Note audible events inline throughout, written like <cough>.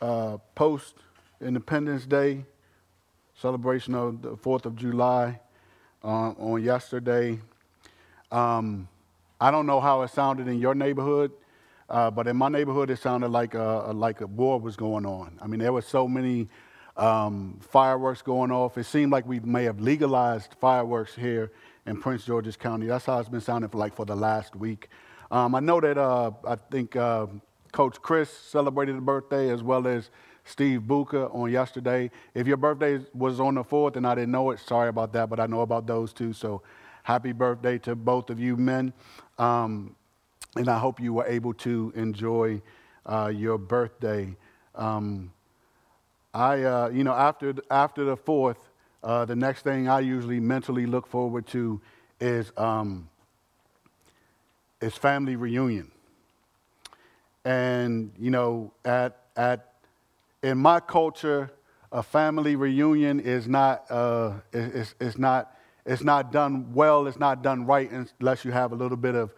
uh, post Independence Day celebration of the 4th of July uh, on yesterday. Um, I don't know how it sounded in your neighborhood, uh, but in my neighborhood, it sounded like a, like a war was going on. I mean, there were so many um, fireworks going off. It seemed like we may have legalized fireworks here in Prince George's County. That's how it's been sounding for like for the last week. Um, I know that uh, I think uh, Coach Chris celebrated a birthday as well as Steve Buka on yesterday. If your birthday was on the 4th and I didn't know it, sorry about that, but I know about those two. So happy birthday to both of you men. Um, and I hope you were able to enjoy uh, your birthday. Um, I, uh, you know, after, after the 4th, uh, the next thing I usually mentally look forward to is, um, is family reunion. And, you know, at, at in my culture, a family reunion is not, uh, it's, it's, not, it's not done well, it's not done right unless you have a little bit of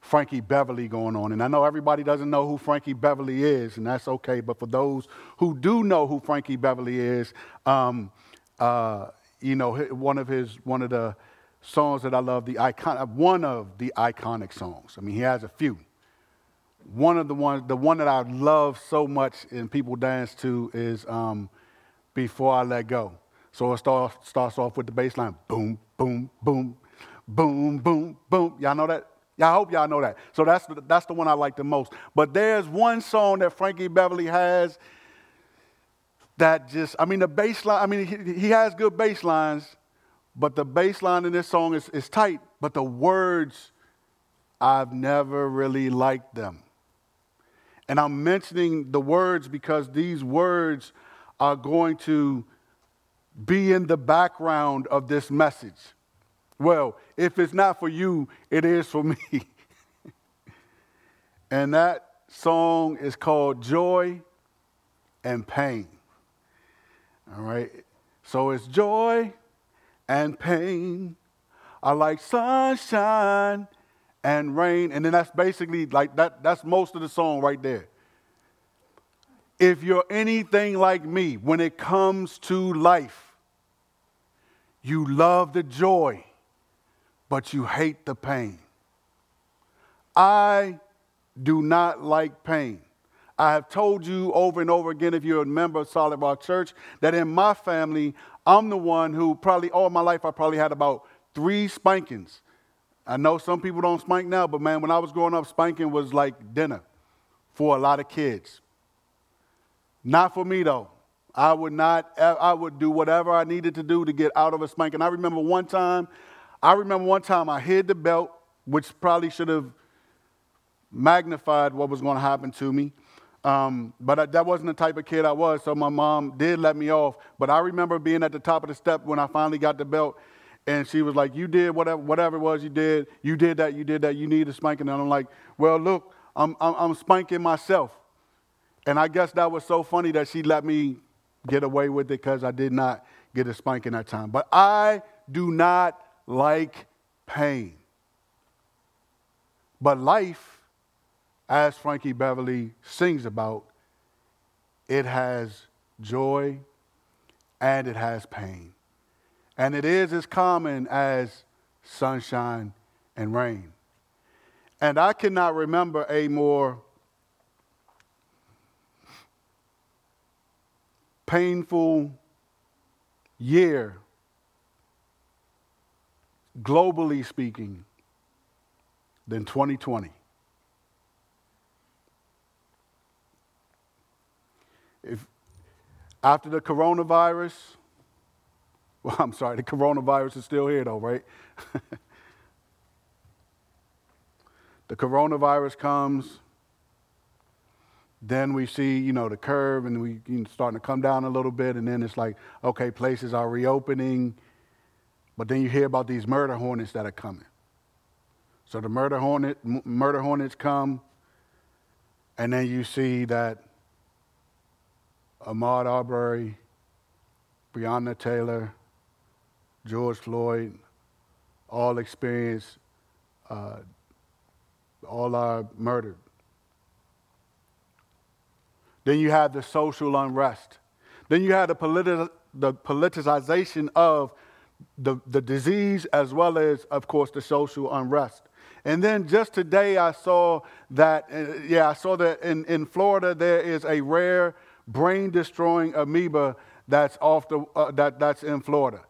Frankie Beverly going on. And I know everybody doesn't know who Frankie Beverly is, and that's okay. But for those who do know who Frankie Beverly is, um, uh, you know, one of his, one of the songs that I love, the icon, one of the iconic songs. I mean, he has a few one of the ones, the one that I love so much and people dance to is um, Before I Let Go. So it start, starts off with the bass line boom, boom, boom, boom, boom, boom. Y'all know that? I hope y'all know that. So that's the, that's the one I like the most. But there's one song that Frankie Beverly has that just, I mean, the bass line, I mean, he, he has good bass lines, but the bass line in this song is, is tight, but the words, I've never really liked them. And I'm mentioning the words because these words are going to be in the background of this message. Well, if it's not for you, it is for <laughs> me. and that song is called Joy and Pain. All right? So it's joy and pain. I like sunshine and rain. And then that's basically like that, that's most of the song right there. If you're anything like me, when it comes to life, you love the joy, but you hate the pain. I do not like pain. I have told you over and over again, if you're a member of Solid Rock Church, that in my family, I'm the one who probably all my life I probably had about three spankings. I know some people don't spank now, but man, when I was growing up, spanking was like dinner for a lot of kids. Not for me though. I would not, I would do whatever I needed to do to get out of a spanking. I remember one time, I remember one time I hid the belt, which probably should have magnified what was going to happen to me. Um, but I, that wasn't the type of kid I was, so my mom did let me off. But I remember being at the top of the step when I finally got the belt and she was like, You did whatever, whatever it was you did. You did that, you did that. You need a spanking. And I'm like, Well, look, I'm, I'm, I'm spanking myself. And I guess that was so funny that she let me get away with it because I did not get a spanking that time. But I do not like pain. But life, as Frankie Beverly sings about, it has joy and it has pain and it is as common as sunshine and rain. And I cannot remember a more painful year, globally speaking, than 2020. If after the coronavirus, well, <laughs> I'm sorry, the coronavirus is still here, though, right? <laughs> the coronavirus comes, then we see, you know, the curve and we you know, starting to come down a little bit, and then it's like, okay, places are reopening, but then you hear about these murder hornets that are coming. So the murder hornet, m- murder hornets come, and then you see that Ahmaud Arbery, Breonna Taylor, George Floyd, all experienced, uh, all are murdered. Then you have the social unrest. Then you have the, politi- the politicization of the, the disease as well as, of course, the social unrest. And then just today, I saw that, uh, yeah, I saw that in, in Florida there is a rare brain destroying amoeba that's, off the, uh, that, that's in Florida.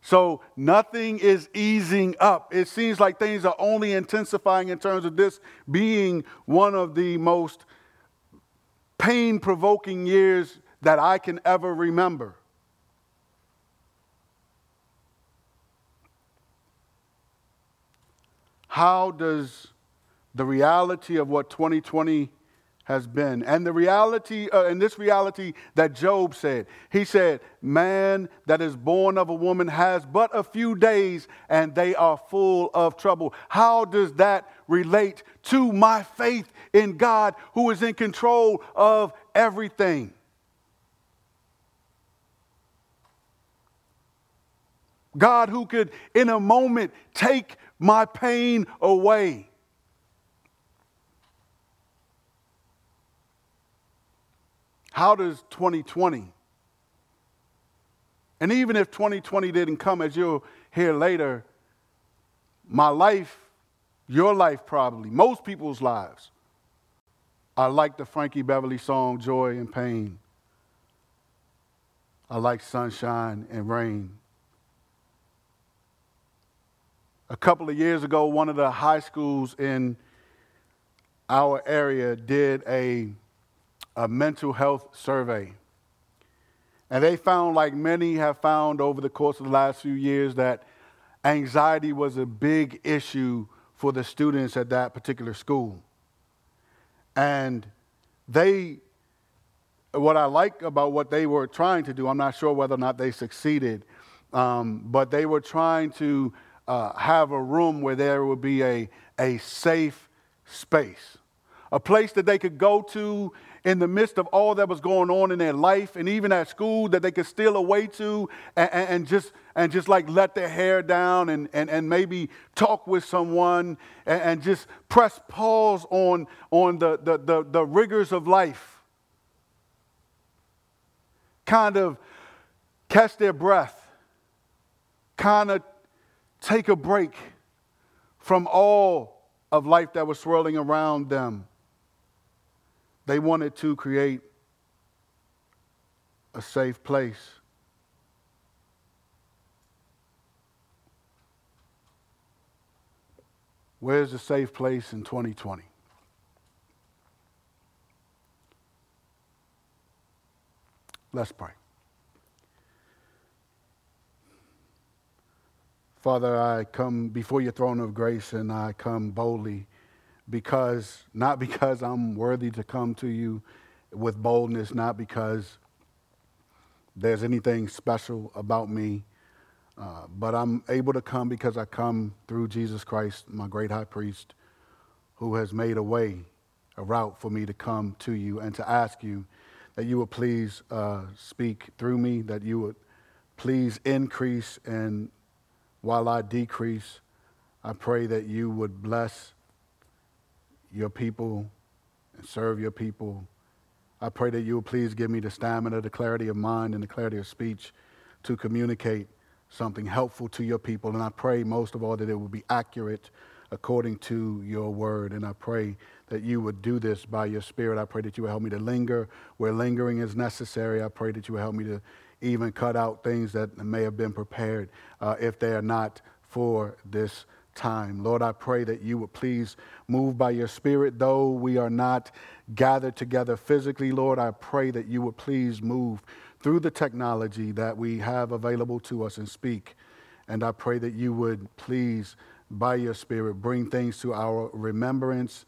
So nothing is easing up. It seems like things are only intensifying in terms of this being one of the most pain provoking years that I can ever remember. How does the reality of what 2020 has been. And the reality, uh, and this reality that Job said, he said, Man that is born of a woman has but a few days and they are full of trouble. How does that relate to my faith in God who is in control of everything? God who could, in a moment, take my pain away. How does 2020? And even if 2020 didn't come, as you'll hear later, my life, your life probably, most people's lives are like the Frankie Beverly song, Joy and Pain. I like sunshine and rain. A couple of years ago, one of the high schools in our area did a a mental health survey. And they found, like many have found over the course of the last few years, that anxiety was a big issue for the students at that particular school. And they, what I like about what they were trying to do, I'm not sure whether or not they succeeded, um, but they were trying to uh, have a room where there would be a, a safe space, a place that they could go to in the midst of all that was going on in their life and even at school that they could steal away to and, and, just and just like let their hair down and, and, and maybe talk with someone and, and just press pause on, on the, the, the, the rigors of life. Kind of catch their breath, kind of take a break from all of life that was swirling around them they wanted to create a safe place. Where's the safe place in 2020? Let's pray. Father, I come before your throne of grace and I come boldly because, not because I'm worthy to come to you with boldness, not because there's anything special about me, uh, but I'm able to come because I come through Jesus Christ, my great high priest, who has made a way, a route for me to come to you and to ask you that you would please uh, speak through me, that you would please increase, and while I decrease, I pray that you would bless your people and serve your people. I pray that you will please give me the stamina, the clarity of mind, and the clarity of speech to communicate something helpful to your people. And I pray most of all that it will be accurate according to your word. And I pray that you would do this by your spirit. I pray that you would help me to linger where lingering is necessary. I pray that you would help me to even cut out things that may have been prepared uh, if they are not for this time. Lord, I pray that you would please move by your spirit, though we are not gathered together physically. Lord, I pray that you would please move through the technology that we have available to us and speak. And I pray that you would please, by your spirit, bring things to our remembrance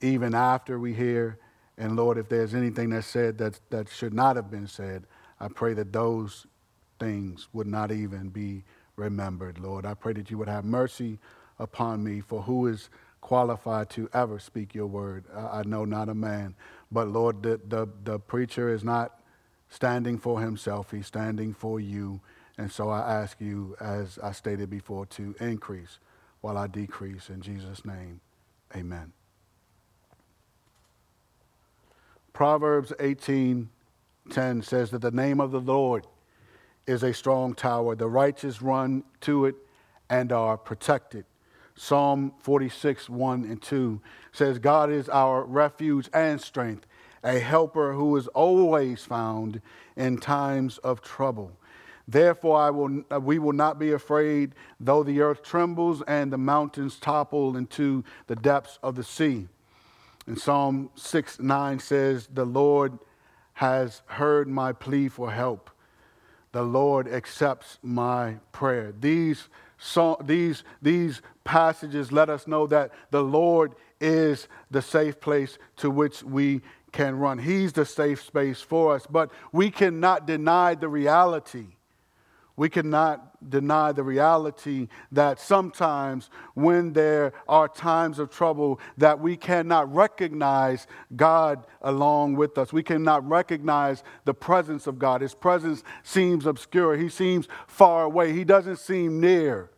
even after we hear. And Lord, if there's anything that's said that, that should not have been said, I pray that those things would not even be remembered, Lord. I pray that you would have mercy upon me, for who is qualified to ever speak your word? I, know not a man, but Lord, the, the, the preacher is not standing for himself, he's standing for you. And so I ask you, as I stated before, to increase while I decrease. In Jesus' name, amen. Proverbs 18:10 says that the name of the Lord is a strong tower. The righteous run to it and are protected. Psalm 46, 1 and 2 says, God is our refuge and strength, a helper who is always found in times of trouble. Therefore, I will, we will not be afraid, though the earth trembles and the mountains topple into the depths of the sea. And Psalm 6 9 says, The Lord has heard my plea for help. The Lord accepts my prayer. These these, these passages let us know that the Lord is the safe place to which we can run. He's the safe space for us, but we cannot deny the reality we cannot deny the reality that sometimes when there are times of trouble that we cannot recognize God along with us. We cannot recognize the presence of God. His presence seems obscure. He seems far away. He doesn't seem near.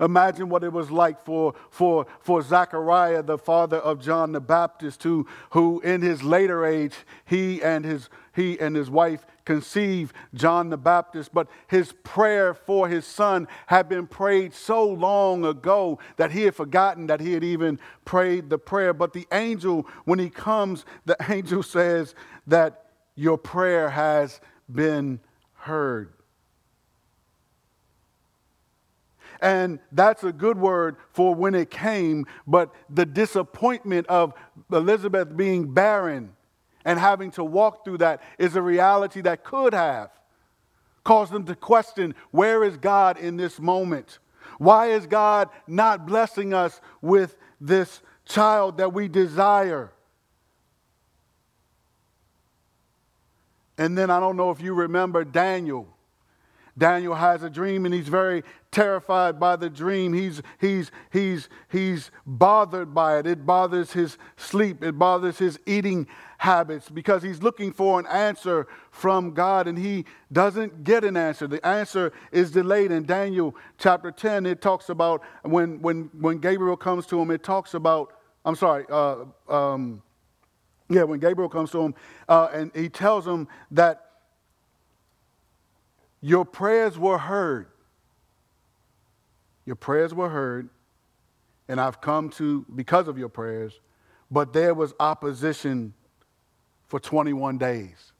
Imagine what it was like for, for, for Zechariah, the father of John the Baptist, who, who in his later age, he and his, he and his wife conceived John the Baptist, but his prayer for his son had been prayed so long ago that he had forgotten that he had even prayed the prayer. But the angel, when he comes, the <laughs> angel says that your prayer has been heard. And that's a good word for when it came, but the disappointment of Elizabeth being barren and having to walk through that is a reality that could have caused them to question where is God in this moment? Why is God not blessing us with this child that we desire? And then I don't know if you remember Daniel. Daniel has a dream and he's very terrified by the dream. He's, he's, he's, he's bothered by it. It bothers his sleep, it bothers his eating habits because he's looking for an answer from God and he doesn't get an answer. The answer is delayed. In Daniel chapter 10, it talks about when, when, when Gabriel comes to him, it talks about, I'm sorry, uh, um, yeah, when Gabriel comes to him uh, and he tells him that your prayers were heard. Your prayers were heard, and I've come to because of your prayers, but there was opposition for 21 days.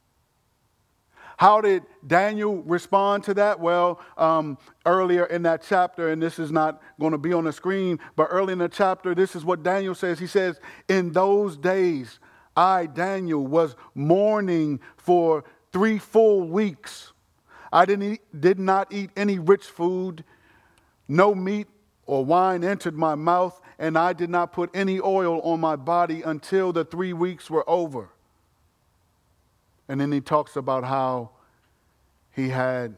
How did Daniel respond to that? Well, um, earlier in that chapter, and this is not going to be on the screen, but early in the chapter, this is what Daniel says. He says, In those days, I, Daniel, was mourning for three full weeks. I didn't eat, did not eat any rich food. No meat or wine entered my mouth, and I did not put any oil on my body until the three weeks were over. And then he talks about how he had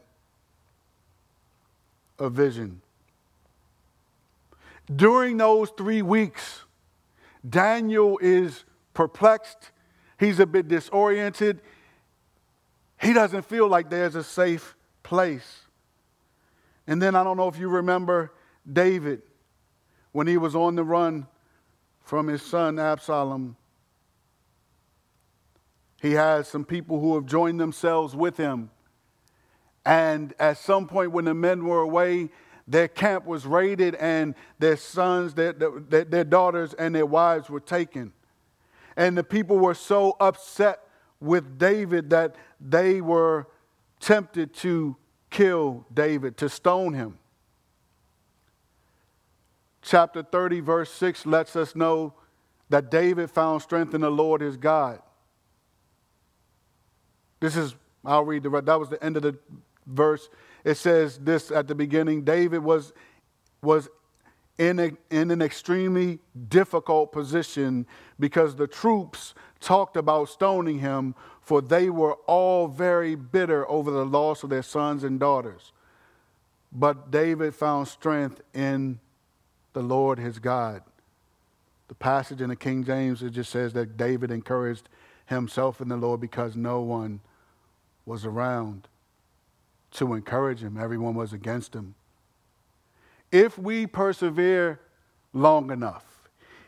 a vision. During those three weeks, Daniel is perplexed. He's a bit disoriented. He doesn't feel like there's a safe place. And then I don't know if you remember David when he was on the run from his son Absalom. He has some people who have joined themselves with him. And at some point, when the men were away, their camp was raided, and their sons, their, their, their daughters, and their wives were taken. And the people were so upset with David that they were tempted to kill David, to stone him. Chapter 30, verse 6 lets us know that David found strength in the Lord his God. This is, I'll read the that was the end of the verse. It says this at the beginning David was, was in, a, in an extremely difficult position because the troops talked about stoning him, for they were all very bitter over the loss of their sons and daughters. But David found strength in the Lord his God. The passage in the King James, it just says that David encouraged himself in the Lord because no one was around to encourage him. Everyone was against him. If we persevere long enough,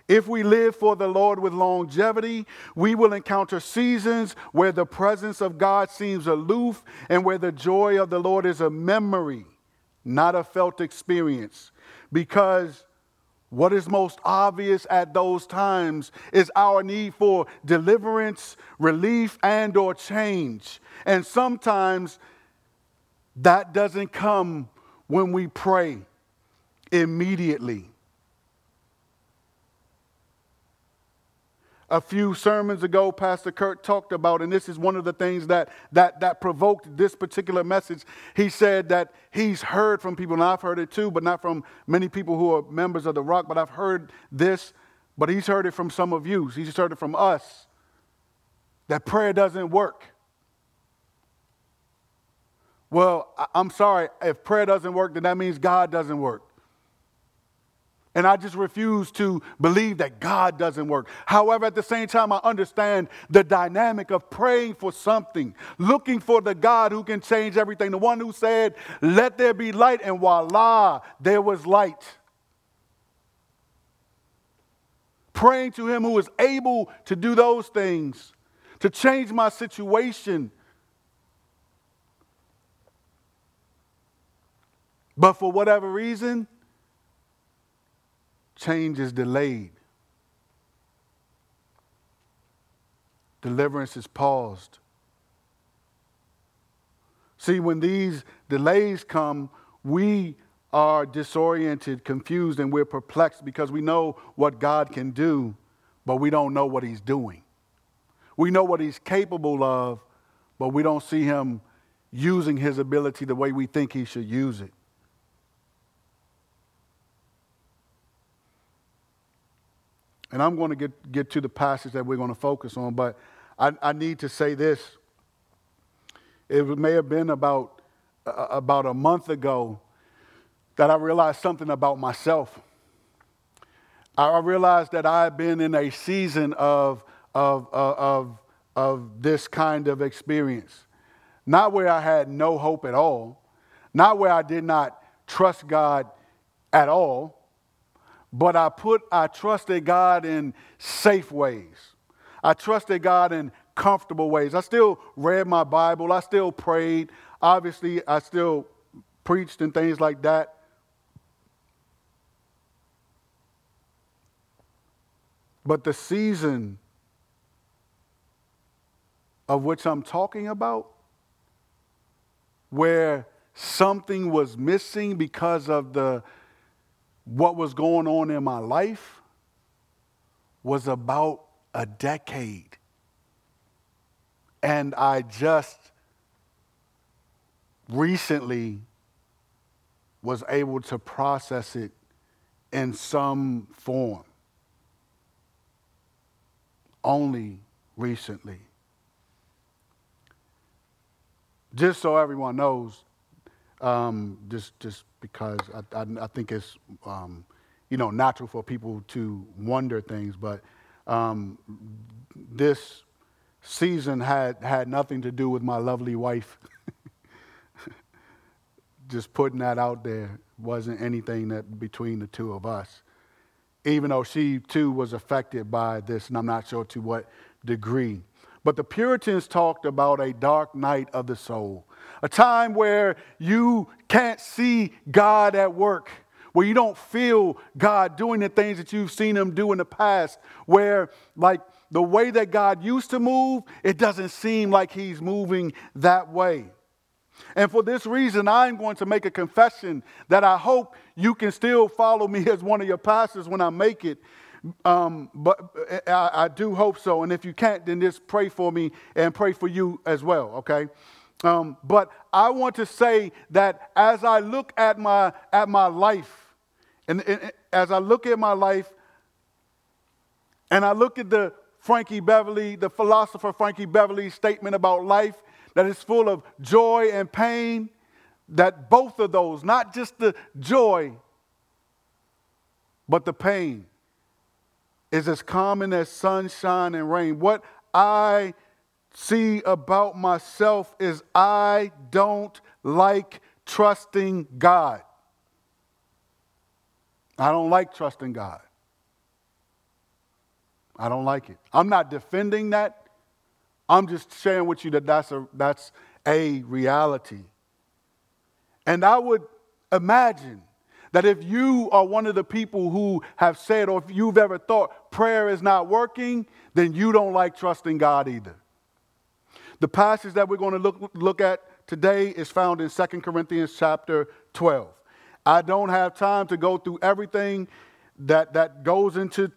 If we live for the Lord with longevity, we will encounter seasons where the presence of God seems aloof and where the joy of the Lord is a memory, not a felt experience. Because what is most obvious at those times is our need for deliverance, relief, and or change. And sometimes that doesn't come when we pray immediately. A few sermons ago, Pastor Kurt talked about, and this is one of the things that, that, that provoked this particular message. He said that he's heard from people, and I've heard it too, but not from many people who are members of the Rock, but I've heard this, but he's heard it from some of you. He's heard it from us that prayer doesn't work. Well, I'm sorry, if prayer doesn't work, then that means God doesn't work. And I just refuse to believe that God doesn't work. However, at the same time, I understand the dynamic of praying for something, looking for the God who can change everything, the one who said, Let there be light, and voila, there was light. Praying to Him who is able to do those things, to change my situation. But for whatever reason, change is delayed. Deliverance is paused. See, when these delays come, we are disoriented, confused, and we're perplexed because we know what God can do, but we don't know what He's doing. We know what He's capable of, but we don't see Him using His ability the way we think He should use it. And I'm going to get, get to the passage that we're going to focus on, but I, I need to say this. It may have been about, uh, about a month ago that I realized something about myself. I realized that I had been in a season of, of, uh, of, of this kind of experience. Not where I had no hope at all, not where I did not trust God at all, but I put, I trusted God in safe ways. I trusted God in comfortable ways. I still read my Bible. I still prayed. Obviously, I still preached and things like that. But the season of which I'm talking about, where something was missing because of the what was going on in my life was about a decade. And I just recently was able to process it in some form. Only recently. Just so everyone knows, um, just just because I, I, I think it's um, you know natural for people to wonder things, but um, this season had had nothing to do with my lovely wife. <laughs> just putting that out there wasn't anything that between the two of us. Even though she too was affected by this, and I'm not sure to what degree. But the Puritans talked about a dark night of the soul a time where you can't see God at work, where you don't feel God doing the things that you've seen Him do in the past, where, like, the way that God used to move, it doesn't seem like He's moving that way. And for this reason, I'm going to make a confession that I hope you can still follow me <laughs> as one of your pastors when I make it. Um, but I, I do hope so. And if you can't, then just pray for me and pray for you as well, okay? Um, but I want to say that as I look at my, at my life, and, and as I look at my life, and I look at the Frankie Beverly, the philosopher Frankie Beverly's statement about life that is full of joy and pain, that both of those, not just the joy, but the pain, is as common as sunshine and rain. What I see about myself is I don't like trusting God. I don't like trusting God. I don't like it. I'm not defending that. I'm just sharing with you that that's a, that's a reality. And I would imagine that if you are one of the people who have said, or if you've ever thought prayer is not working, then you don't like trusting God either. The passage that we're going to look, look at today is found in 2 Corinthians chapter 12. I don't have time to go through everything that, that goes into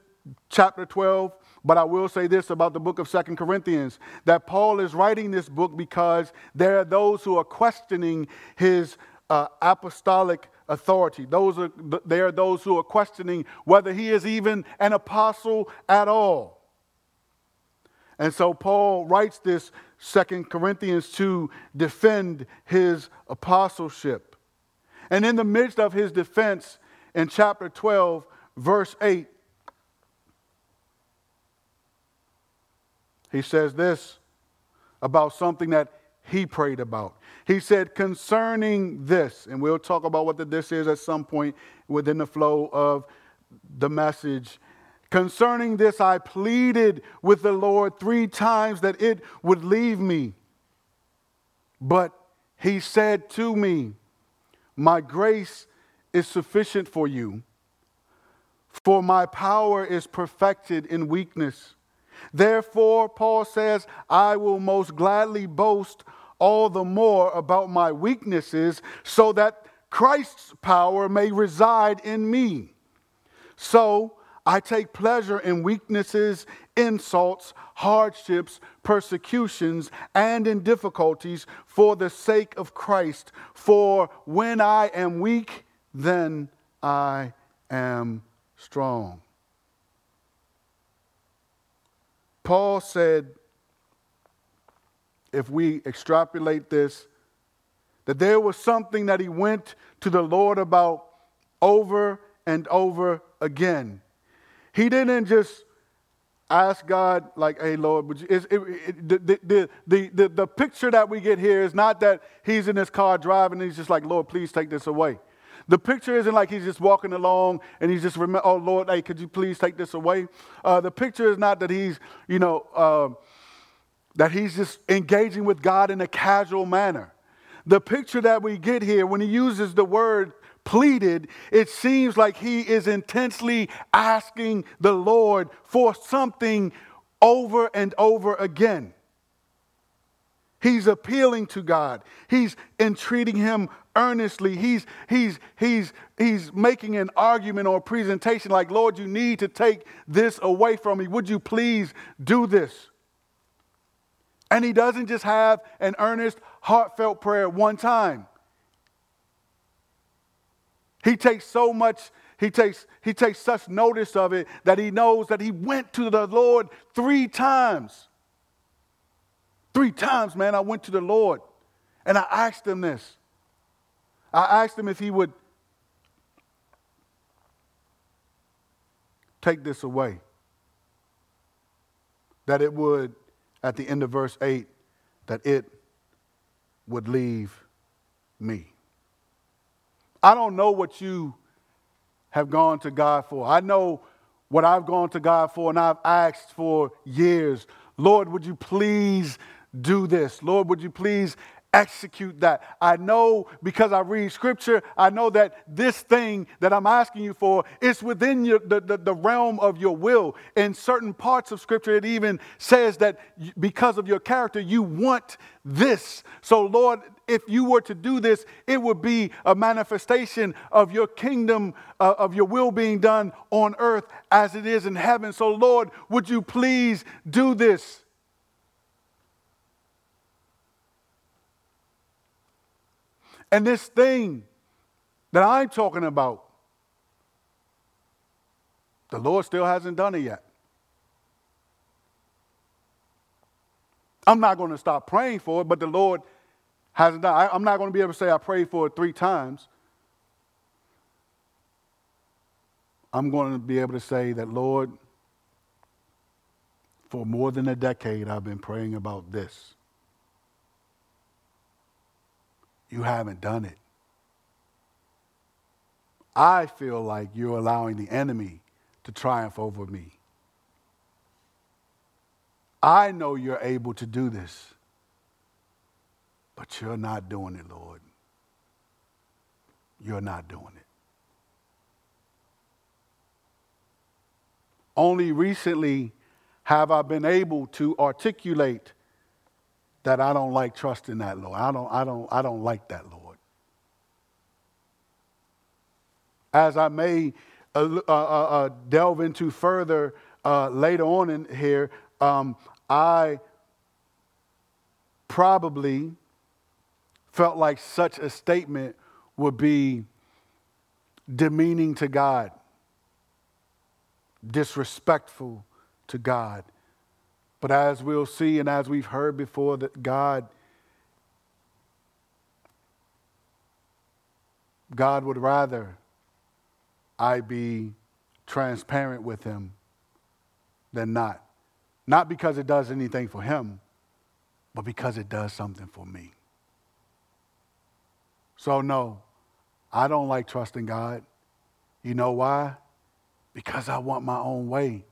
chapter 12, but I will say this about the book of Second Corinthians that Paul is writing this book because there are those who are questioning his uh, apostolic authority. Those are, there are those who are questioning whether he is even an apostle at all. And so Paul writes this Second Corinthians to defend his apostleship. And in the midst of his defense in chapter 12, verse 8, he says this about something that he prayed about. He said, concerning this, and we'll talk about what the this is at some point within the flow of the message. Concerning this, I pleaded with the Lord three times that it would leave me. But he said to me, My grace is sufficient for you, for my power is perfected in weakness. Therefore, Paul says, I will most gladly boast all the more about my weaknesses, so that Christ's power may reside in me. So I take pleasure in weaknesses, insults, hardships, persecutions, and in difficulties for the sake of Christ. For when I am weak, then I am strong. Paul said, if we extrapolate this, that there was something that he went to the Lord about over and over again. He didn't just ask God, like, hey, Lord, would you, it, it, the, the, the, the, picture that we get here is not that he's in his car driving and he's just like, Lord, please take this away. The picture isn't like he's just walking along and he's just, remember, oh, Lord, hey, could you please take this away? Uh, the picture is not that he's, you know, uh, that he's just engaging with God in a casual manner. The picture that we get here, when he uses the word pleaded, it seems like he is intensely asking the Lord for something over and over again. He's appealing to God. He's entreating him earnestly. He's, he's, he's, he's making an argument or presentation like, Lord, you need to take this away from me. Would you please do this? And he doesn't just have an earnest, heartfelt prayer one time. He takes so much, he takes, he takes such notice of it that he knows that he went to the Lord three times. Three times, man, I went to the Lord and I asked him this. I asked him if he would take this away. That it would, at the end of verse 8, that it would leave me. I don't know what you have gone to God for. I know what I've gone to God for, and I've asked for years. Lord, would you please do this? Lord, would you please execute that. I know because I read scripture, I know that this thing that I'm asking you for is within your, the, the, the, realm of your will. In certain parts of scripture, it even says that because of your character, you want this. So, Lord, if you were to do this, it would be a manifestation of your kingdom, uh, of your will being done on earth as it is in heaven. So, Lord, would you please do this? And this thing that I'm talking about, the Lord still hasn't done it yet. I'm not going to stop praying for it, but the Lord hasn't done. I, am not going to be able to say I prayed for it three times. I'm going to be able to say that, Lord, for more than a decade, I've been praying about this. You haven't done it. I feel like you're allowing the enemy to triumph over me. I know you're able to do this, but you're not doing it, Lord. You're not doing it. Only recently have I been able to articulate that I don't like trusting that, Lord. I don't, I don't, I don't like that, Lord. As I may uh, uh, uh, uh delve into further uh, later on in here, um, I probably felt like such a statement would be demeaning to God, disrespectful to God. But as we'll see and as we've heard before, that God, God would rather I be transparent with him than not. Not because it does anything for him, but because it does something for me. So, no, I don't like trusting God. You know why? Because I want my own way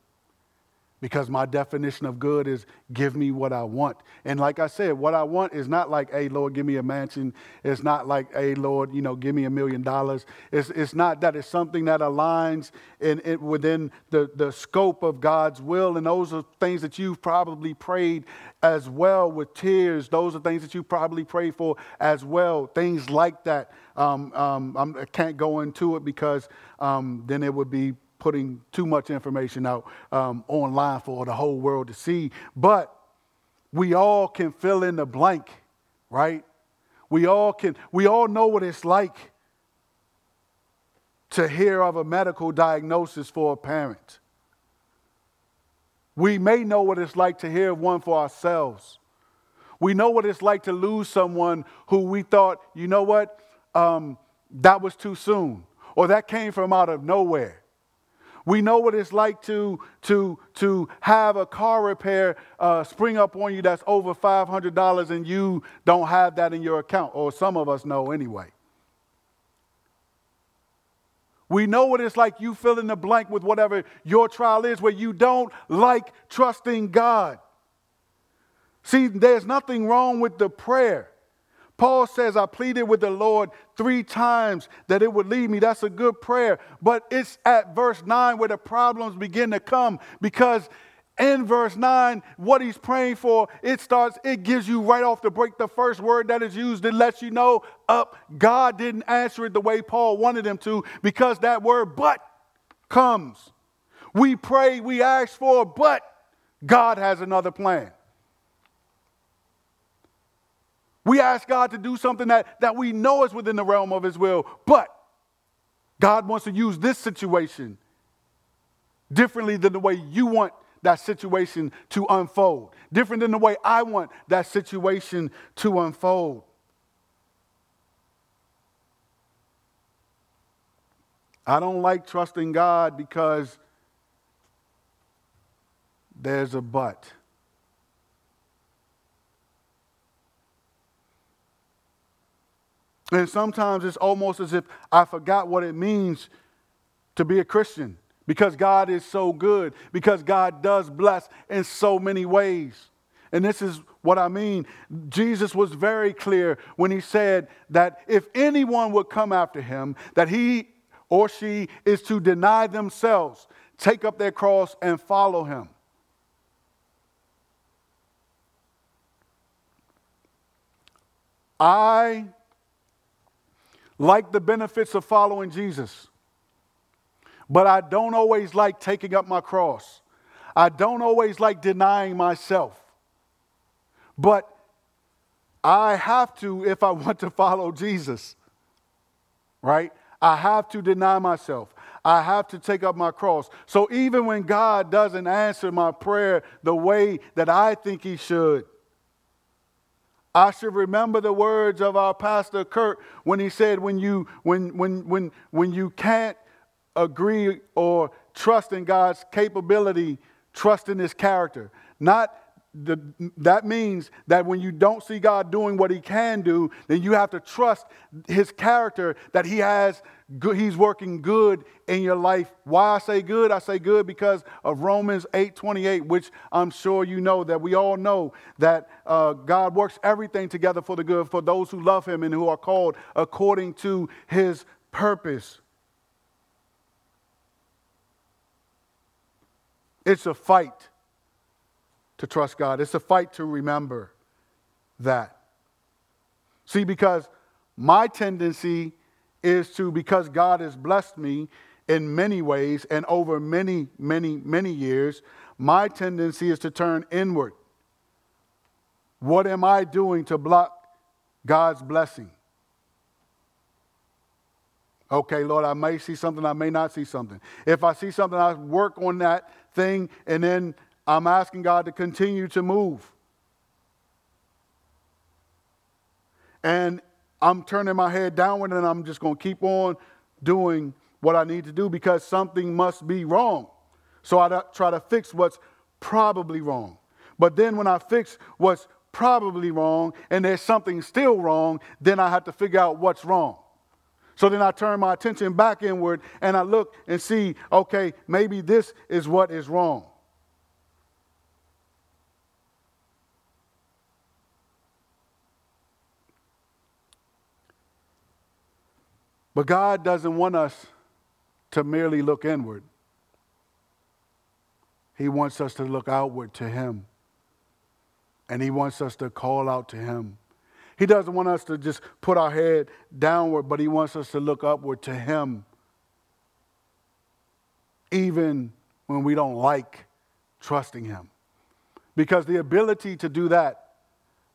because my definition of good is give me what I want. And like I said, what I want is not like, hey, Lord, give me a mansion. It's not like, hey, Lord, you know, give me a million dollars. It's, it's not that. It's something that aligns in, in, within the, the scope of God's will. And those are things that you've probably prayed as well with tears. Those are things that you probably prayed for as well. Things like that. Um, um, I can't go into it because um, then it would be putting too much information out um, online for the whole world to see. But we all can fill in the blank, right? We all can, we all know what it's like to hear of a medical diagnosis for a parent. We may know what it's like to hear one for ourselves. We know what it's like to lose someone who we thought, you know what, um, that was too soon, or that came from out of nowhere. We know what it's like to, to, to have a car repair uh, spring up on you that's over $500 and you don't have that in your account, or some of us know anyway. We know what it's like you fill in the blank with whatever your trial is, where you don't like trusting God. See, there's nothing wrong with the prayer. Paul says, I pleaded with the Lord three times that it would lead me. That's a good prayer. But it's at verse 9 where the problems begin to come because in verse 9, what he's praying for, it starts, it gives you right off the break the first word that is used. It lets you know up, God didn't answer it the way Paul wanted him to because that word but comes. We pray, we ask for, but God has another plan. We ask God to do something that, that we know is within the realm of His will, but God wants to use this situation differently than the way you want that situation to unfold, different than the way I want that situation to unfold. I don't like trusting God because there's a but. And sometimes it's almost as if I forgot what it means to be a Christian because God is so good, because God does bless in so many ways. And this is what I mean. Jesus was very clear when he said that if anyone would come after him, that he or she is to deny themselves, take up their cross, and follow him. I like the benefits of following Jesus, but I don't always like taking up my cross. I don't always like denying myself. But I have to if I want to follow Jesus, right? I have to deny myself. I have to take up my cross. So even when God doesn't answer my prayer the way that I think He should, I should remember the words of our pastor Kurt when he said, when you, when, when, when, when you can't agree or trust in God's capability, trust in his character. Not the, that means that when you don't see God doing what he can do, then you have to trust his character that he has good, he's working good in your life. Why I say good? I say good because of Romans 8 28, which I'm sure you know that we all know that uh, God works everything together for the good for those who love him and who are called according to his purpose. It's a fight to trust God, it's a fight to remember that. See, because my tendency is to, because God has blessed me in many ways and over many, many, many years, my tendency is to turn inward. What am I doing to block God's blessing? Okay, Lord, I may see something, I may not see something. If I see something, I work on that thing, and then I'm asking God to continue to move. And I'm turning my head downward and I'm just going to keep on doing what I need to do because something must be wrong. So I try to fix what's probably wrong. But then when I fix what's probably wrong and there's something still wrong, then I have to figure out what's wrong. So then I turn my attention back inward and I look and see, okay, maybe this is what is wrong. But God doesn't want us to merely look inward. He wants us to look outward to Him. And He wants us to call out to Him. He doesn't want us to just put our head downward, but He wants us to look upward to Him. Even when we don't like trusting Him. Because the ability to do that,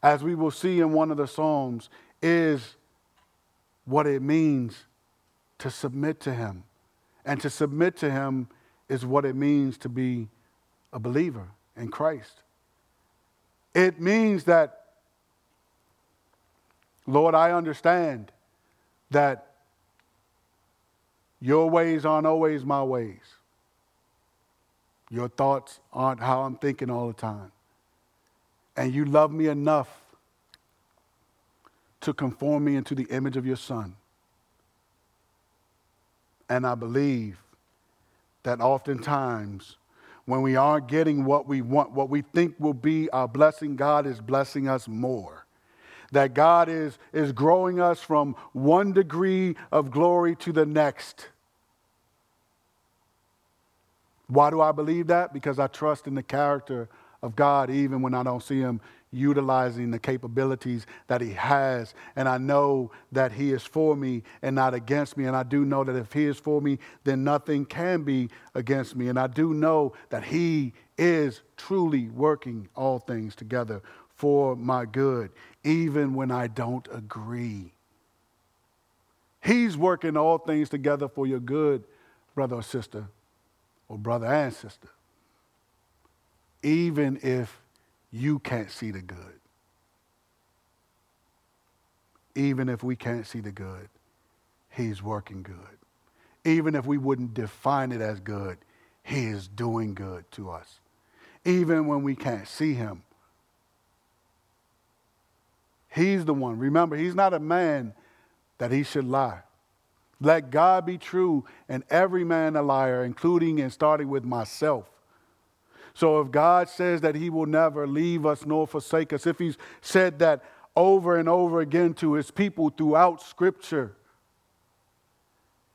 as we will see in one of the Psalms, is what it means to submit to Him. And to submit to Him is what it means to be a believer in Christ. It means that, Lord, I understand that your ways aren't always my ways. Your thoughts aren't how I'm thinking all the time. And you love me enough to conform me into the image of your Son. And I believe that oftentimes when we aren't getting what we want, what we think will be our blessing, God is blessing us more. That God is, is growing us from one degree of glory to the next. Why do I believe that? Because I trust in the character of God even when I don't see Him utilizing the capabilities that He has. And I know that He is for me and not against me. And I do know that if He is for me, then nothing can be against me. And I do know that He is truly working all things together for my good, even when I don't agree. He's working all things together for your good, brother or sister, or brother and sister, even if you can't see the good. Even if we can't see the good, He's working good. Even if we wouldn't define it as good, He is doing good to us. Even when we can't see Him, He's the one. Remember, He's not a man that He should lie. Let God be true and every man a liar, including and starting with myself. So if God says that he will never leave us nor forsake us, if he's said that over and over again to his people throughout scripture,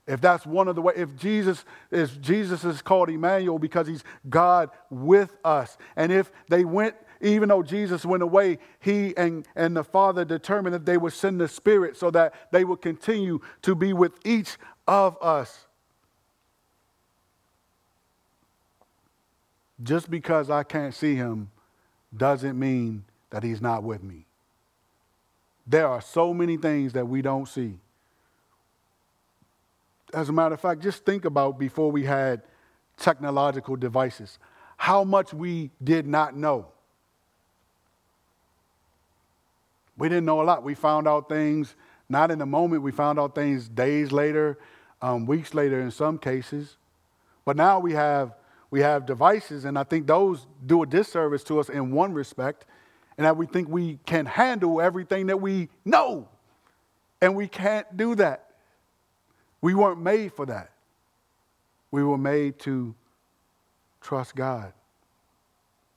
if that's one of the way, if Jesus is Jesus is called Emmanuel because he's God with us, and if they went, even though Jesus went away, he and, and the Father determined that they would send the Spirit so that they would continue to be with each of us. Just because I can't see him doesn't mean that he's not with me. There are so many things that we don't see. As a matter of fact, just think about before we had technological devices, how much we did not know. We didn't know a lot. We found out things not in the moment, we found out things days later, um, weeks later in some cases. But now we have we have devices, and I think those do a disservice to us in one respect, and that we think we can handle everything that we know. And we can't do that. We weren't made for that. We were made to trust God.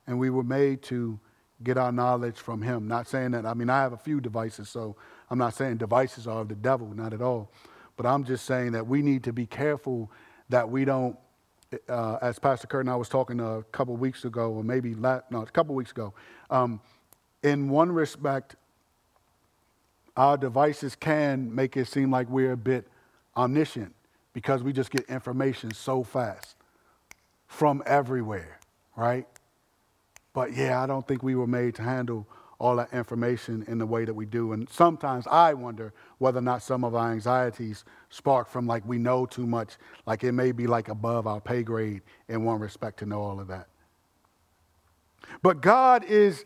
And we were made to get our knowledge from Him. Not saying that, I mean, I have a few devices, so I'm not saying devices are of the devil, not at all. But I'm just saying that we need to be careful that we don't, uh, as Pastor Kurt and I was talking a couple weeks ago, or maybe no, a couple weeks ago, um, in one respect, our devices can make it seem like we're a bit omniscient because we just get information so fast from everywhere, right? But yeah, I don't think we were made to handle all that information in the way that we do. And sometimes I wonder whether or not some of our anxieties spark from like we know too much, like it may be like above our pay grade in one respect to know all of that. But God is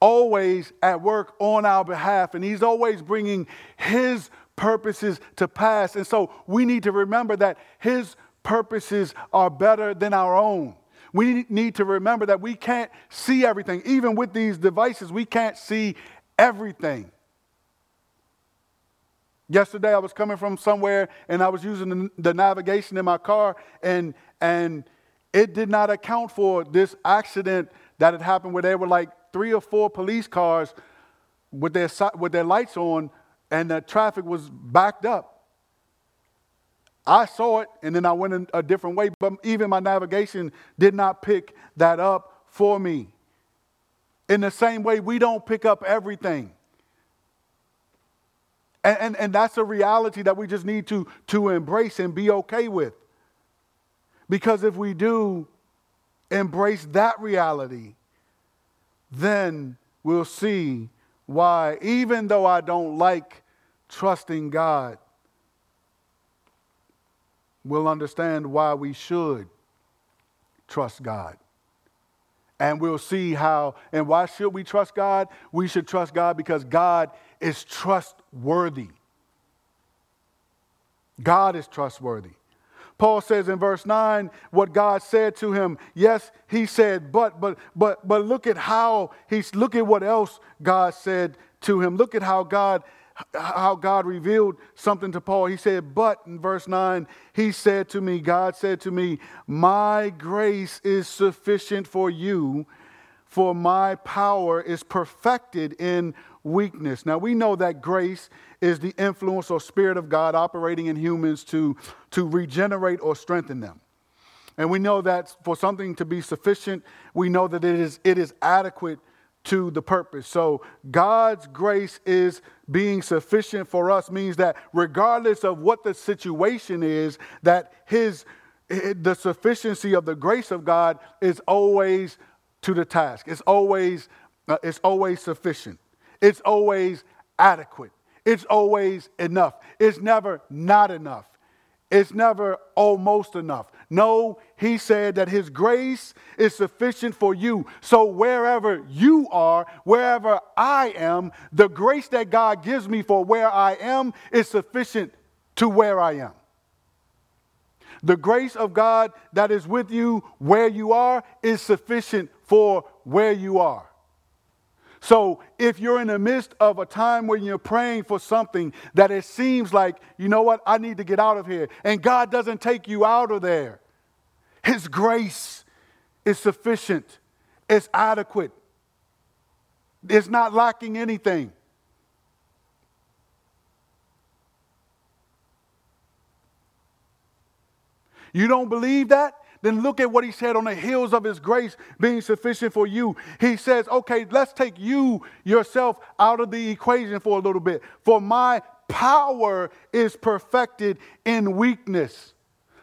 always at work on our behalf, and He's always bringing His purposes to pass. And so we need to remember that His purposes are better than our own. We need to remember that we can't see everything. Even with these devices, we can't see everything. Yesterday, I was coming from somewhere and I was using the, navigation in my car, and, and it did not account for this accident that had happened where there were like three or four police cars with their, with their lights on, and the traffic was backed up. I saw it and then I went in a different way, but even my navigation did not pick that up for me. In the same way, we don't pick up everything. And, and, and that's a reality that we just need to, to embrace and be okay with. Because if we do embrace that reality, then we'll see why, even though I don't like trusting God, we'll understand why we should trust God. And we'll see how, and why should we trust God? We should trust God because God is trustworthy. God is trustworthy. Paul says in verse 9 what God said to him. Yes, he said, but but but but look at how he's look at what else God said to him. Look at how God how God revealed something to Paul. He said, But in verse 9, he said to me, God said to me, My grace is sufficient for you, for my power is perfected in weakness. Now we know that grace is the influence or spirit of God operating in humans to, to regenerate or strengthen them. And we know that for something to be sufficient, we know that it is, it is adequate to the purpose. So God's grace is being sufficient for us means that regardless of what the situation is, that his the sufficiency of the grace of God is always to the task. It's always uh, it's always sufficient. It's always adequate. It's always enough. It's never not enough. It's never almost enough. No, he said that his grace is sufficient for you. So wherever you are, wherever I am, the grace that God gives me for where I am is sufficient to where I am. The grace of God that is with you where you are is sufficient for where you are. So if you're in the midst of a time when you're praying for something that it seems like, you know what, I need to get out of here, and God doesn't take you out of there, His grace is sufficient, it's adequate, it's not lacking anything. You don't believe that? Then look at what he said on the heels of his grace being sufficient for you. He says, okay, let's take you yourself out of the equation for a little bit. For my power is perfected in weakness.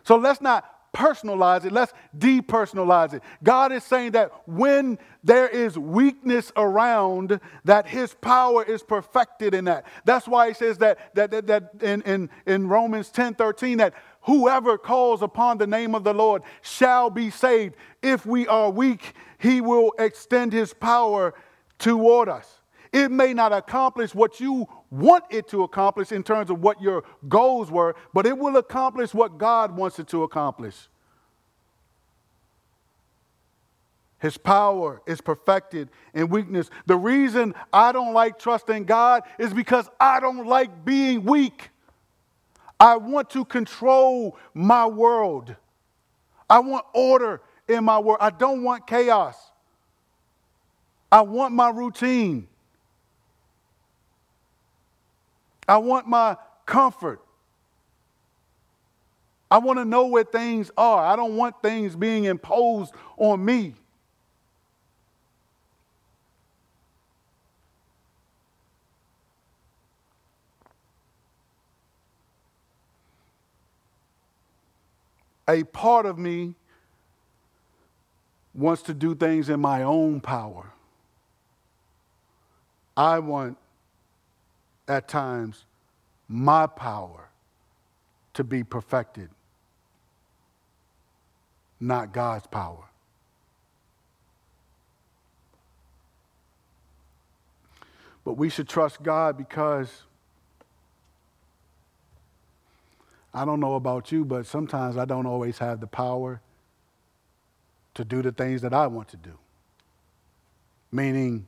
So let's not personalize it, let's depersonalize it. God is saying that when there is weakness around, that his power is perfected in that. That's why he says that, that, that, that in, in, in Romans 10 13, that Whoever calls upon the name of the Lord shall be saved. If we are weak, he will extend his power toward us. It may not accomplish what you want it to accomplish in terms of what your goals were, but it will accomplish what God wants it to accomplish. His power is perfected in weakness. The reason I don't like trusting God is because I don't like being weak. I want to control my world. I want order in my world. I don't want chaos. I want my routine. I want my comfort. I want to know where things are. I don't want things being imposed on me. A part of me wants to do things in my own power. I want, at times, my power to be perfected, not God's power. But we should trust God because I don't know about you, but sometimes I don't always have the power to do the things that I want to do. Meaning,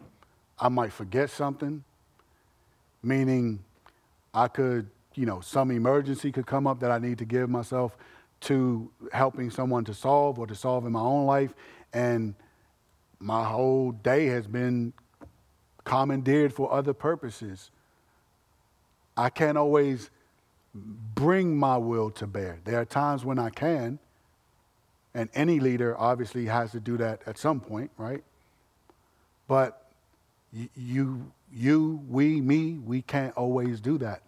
I might forget something, meaning, I could, you know, some emergency could come up that I need to give myself to helping someone to solve or to solve in my own life. And my whole day has been commandeered for other purposes. I can't always bring my will to bear. There are times when I can, and any leader obviously has to do that at some point, right? But you, you, we, me, we can't always do that.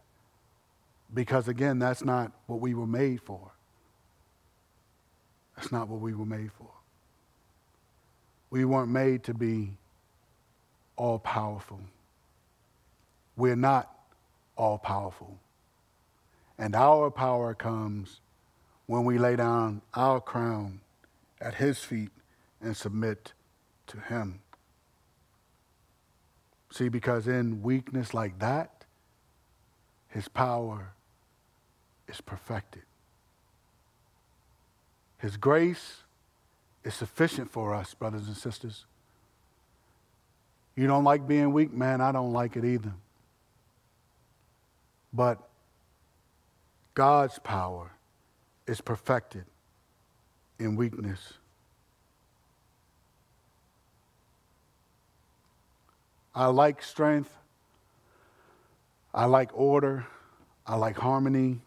Because again, that's not what we were made for. That's not what we were made for. We weren't made to be all powerful. We're not all powerful. And our power comes when we lay down our crown at his feet and submit to him. See, because in weakness like that, his power is perfected. His grace is sufficient for us, brothers and sisters. You don't like being weak, man, I don't like it either. But God's power is perfected in weakness. I like strength. I like order. I like harmony.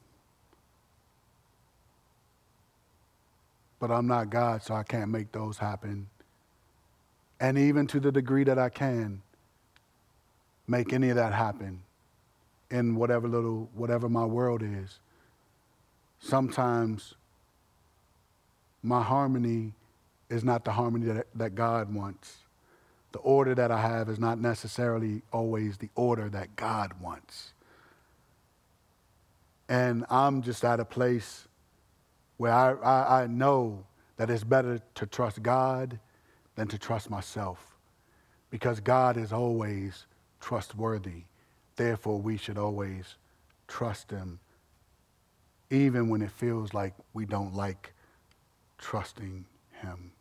But I'm not God, so I can't make those happen. And even to the degree that I can make any of that happen in whatever little, whatever my world is, sometimes my harmony is not the harmony that, that God wants. The order that I have is not necessarily always the order that God wants. And I'm just at a place where I, I, I know that it's better to trust God than to trust myself because God is always trustworthy. Therefore, we should always trust Him even when it feels like we don't like trusting him.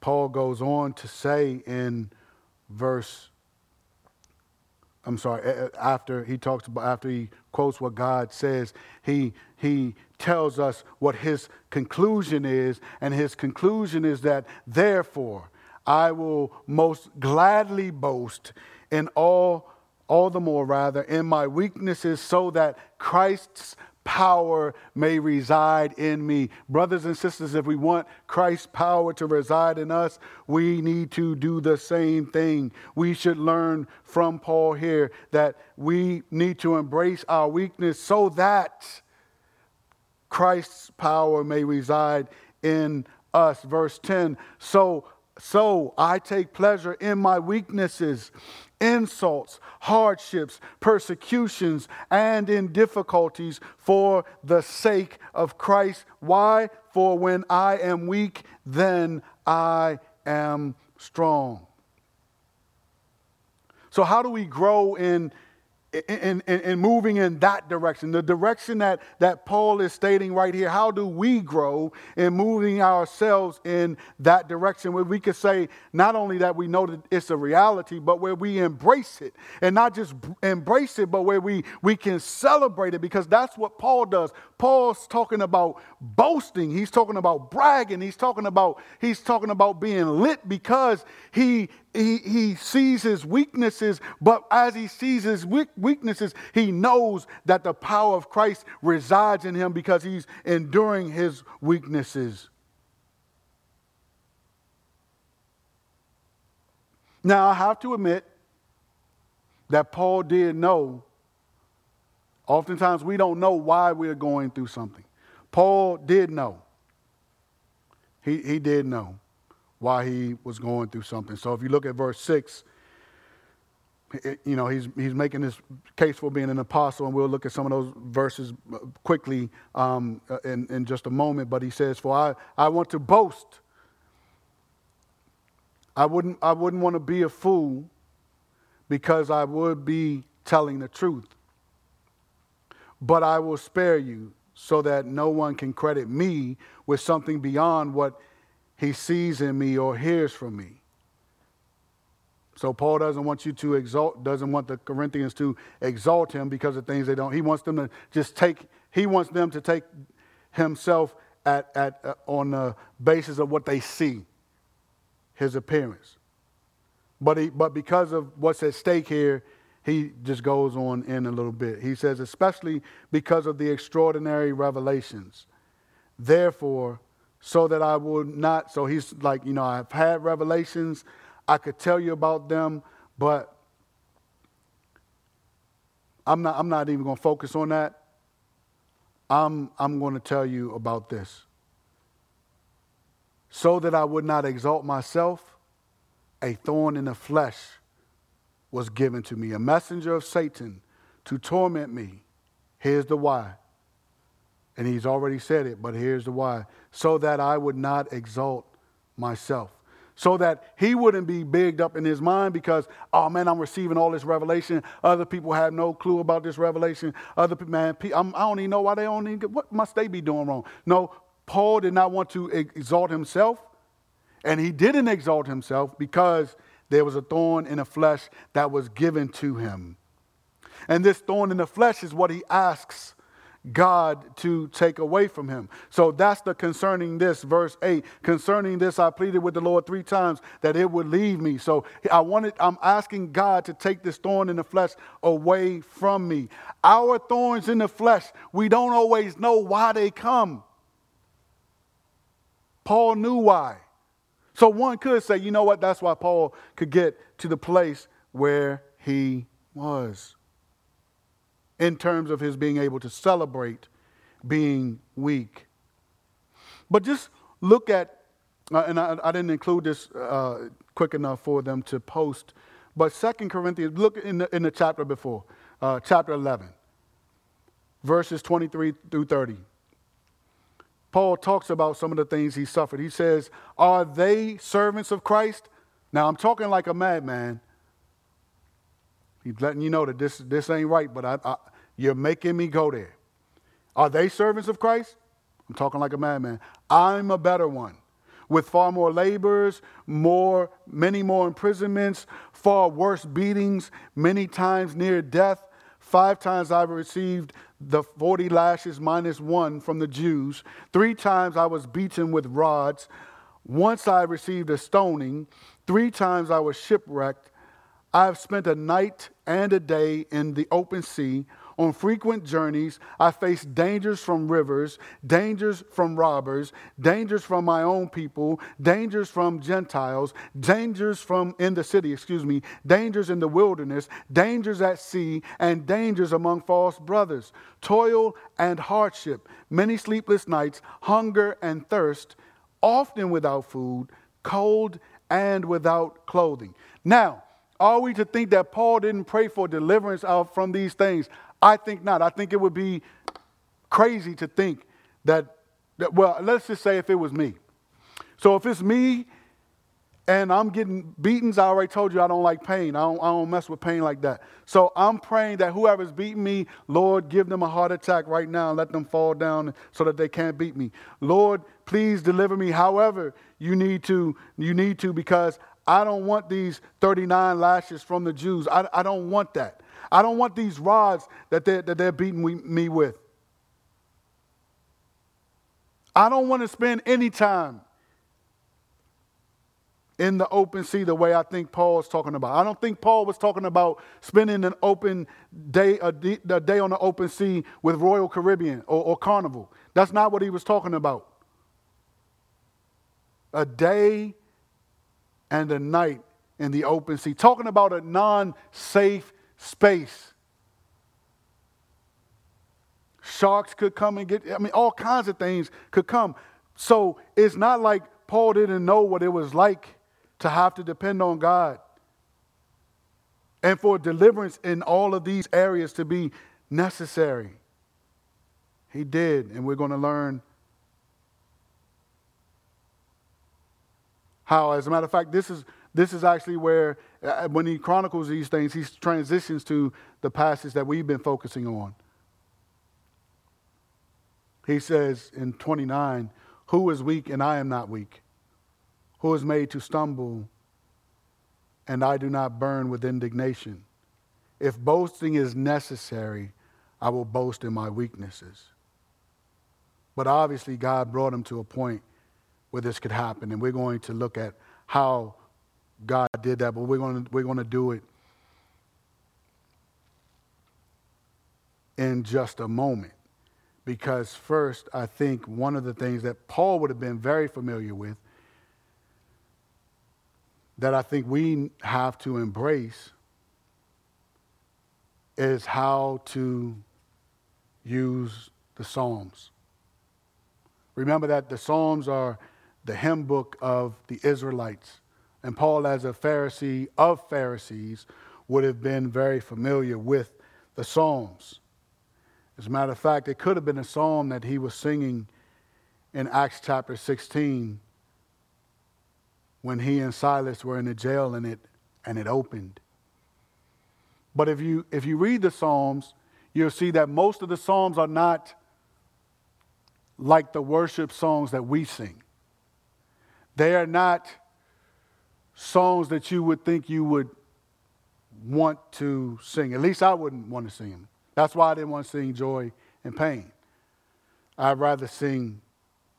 Paul goes on to say in verse I'm sorry, after he talks about, after he quotes what God says, he, he tells us what his conclusion is. And his conclusion is that, therefore, I will most gladly boast in all all the more rather in my weaknesses so that Christ's power may reside in me. Brothers and sisters, if we want Christ's power to reside in us, we need to do the same thing. We should learn from Paul here that we need to embrace our weakness so that Christ's power may reside in us. Verse 10 So so I take pleasure in my weaknesses insults, hardships, persecutions, and in difficulties for the sake of Christ. Why? For when I am weak, then I am strong. So, how do we grow in, in, moving in that direction, the direction that, that Paul is stating right here. How do we grow in moving ourselves in that direction where we could say not only that we know that it's a reality, but where we embrace it and not just embrace it, but where we, we can celebrate it because that's what Paul does. Paul's talking about boasting. He's talking about bragging. He's talking about, he's talking about being lit because he he, he sees his weaknesses, but as he sees his weaknesses, he knows that the power of Christ resides in him because he's enduring his weaknesses. Now, I have to admit that Paul did know. Oftentimes, we don't know why we're going through something. Paul did know. He, he did know why he was going through something. So if you look at verse 6, it, you know, he's, he's making this case for being an apostle, and we'll look at some of those verses quickly um, in, in just a moment. But he says, For I, I want to boast. I wouldn't, I wouldn't want to be a fool because I would be telling the truth. But I will spare you so that no one can credit me with something beyond what he sees in me or hears from me. So Paul doesn't want you to exalt, doesn't want the Corinthians to exalt him because of things they don't. He wants them to just take, he wants them to take himself at, at, uh, on the basis of what they see, his appearance. But, he, but because of what's at stake here, he just goes on in a little bit. He says, especially because of the extraordinary revelations. Therefore, so that I would not. So he's like, you know, I've had revelations, I could tell you about them, but I'm not, I'm not even going to focus on that. I'm, I'm going to tell you about this. So that I would not exalt myself, a thorn in the flesh was given to me, a messenger of Satan to torment me. Here's the why. And he's already said it, but here's the why so that I would not exalt myself. So that he wouldn't be bigged up in his mind because, oh man, I'm receiving all this revelation. Other people have no clue about this revelation. Other people, man, I'm, I do not even know why they don't even, what must they be doing wrong? No, Paul did not want to exalt himself. And he didn't exalt himself because there was a thorn in the flesh that was given to him. And this thorn in the flesh is what he asks God to take away from him. So that's the concerning this, verse 8. Concerning this, I pleaded with the Lord three times that it would leave me. So I wanted, I'm asking God to take this thorn in the flesh away from me. Our thorns in the flesh, we don't always know why they come. Paul knew why. So one could say, you know what, that's why Paul could get to the place where he was in terms of his being able to celebrate being weak. But just look at, uh, and I, I, didn't include this uh, quick enough for them to post, but Second Corinthians, look in the, in the chapter before, uh, chapter 11, verses 23 through 30. Paul talks about some of the things he suffered. He says, Are they servants of Christ? Now, I'm talking like a madman. He's letting you know that this, this ain't right, but I, I, you're making me go there. Are they servants of Christ? I'm talking like a madman. I'm a better one. With far more labors, more, many more imprisonments, far worse beatings, many times near death. Five times I've received the 40 lashes minus one from the Jews. Three times I was beaten with rods. Once I received a stoning. Three times I was shipwrecked. I have spent a night and a day in the open sea. On frequent journeys, I faced dangers from rivers, dangers from robbers, dangers from my own people, dangers from Gentiles, dangers from in the city, excuse me, dangers in the wilderness, dangers at sea, and dangers among false brothers, toil and hardship, many sleepless nights, hunger and thirst, often without food, cold and without clothing. Now, are we to think that Paul didn't pray for deliverance out from these things? I think not. I think it would be crazy to think that, that, well, let's just say if it was me. So if it's me and I'm getting beatings. I already told you I don't like pain. I don't, I don't mess with pain like that. So I'm praying that whoever's beating me, Lord, give them a heart attack right now and let them fall down so that they can't beat me. Lord, please deliver me. However, you need to, you need to, because I don't want these 39 lashes from the Jews. I, I don't want that. I don't want these rods that they're, that they're beating me with. I don't want to spend any time in the open sea the way I think Paul is talking about. I don't think Paul was talking about spending an open day, a, day on the open sea with Royal Caribbean or, or Carnival. That's not what he was talking about. A day and a night in the open sea, talking about a non safe space. Sharks could come and get, I mean, all kinds of things could come. So it's not like Paul didn't know what it was like to have to depend on God and for deliverance in all of these areas to be necessary. He did, and we're going to learn how. As a matter of fact, this is this is actually where uh, when he chronicles these things, he transitions to the passage that we've been focusing on. He says in 29, "Who is weak and I am not weak." who is made to stumble, and I do not burn with indignation. If boasting is necessary, I will boast in my weaknesses. But obviously, God brought him to a point where this could happen, and we're going to look at how God did that, but we're going to, we're going to do it in just a moment. Because, first, I think one of the things that Paul would have been very familiar with that I think we have to embrace is how to use the Psalms. Remember that the Psalms are the hymn book of the Israelites. And Paul, as a Pharisee of Pharisees, would have been very familiar with the Psalms. As a matter of fact, it could have been a psalm that he was singing in Acts chapter 16 when he and Silas were in the jail and it, and it opened. But if you, if you read the Psalms, you'll see that most of the Psalms are not like the worship songs that we sing. They are not songs that you would think you would want to sing. At least I wouldn't want to sing them. That's why I didn't want to sing joy and pain. I'd rather sing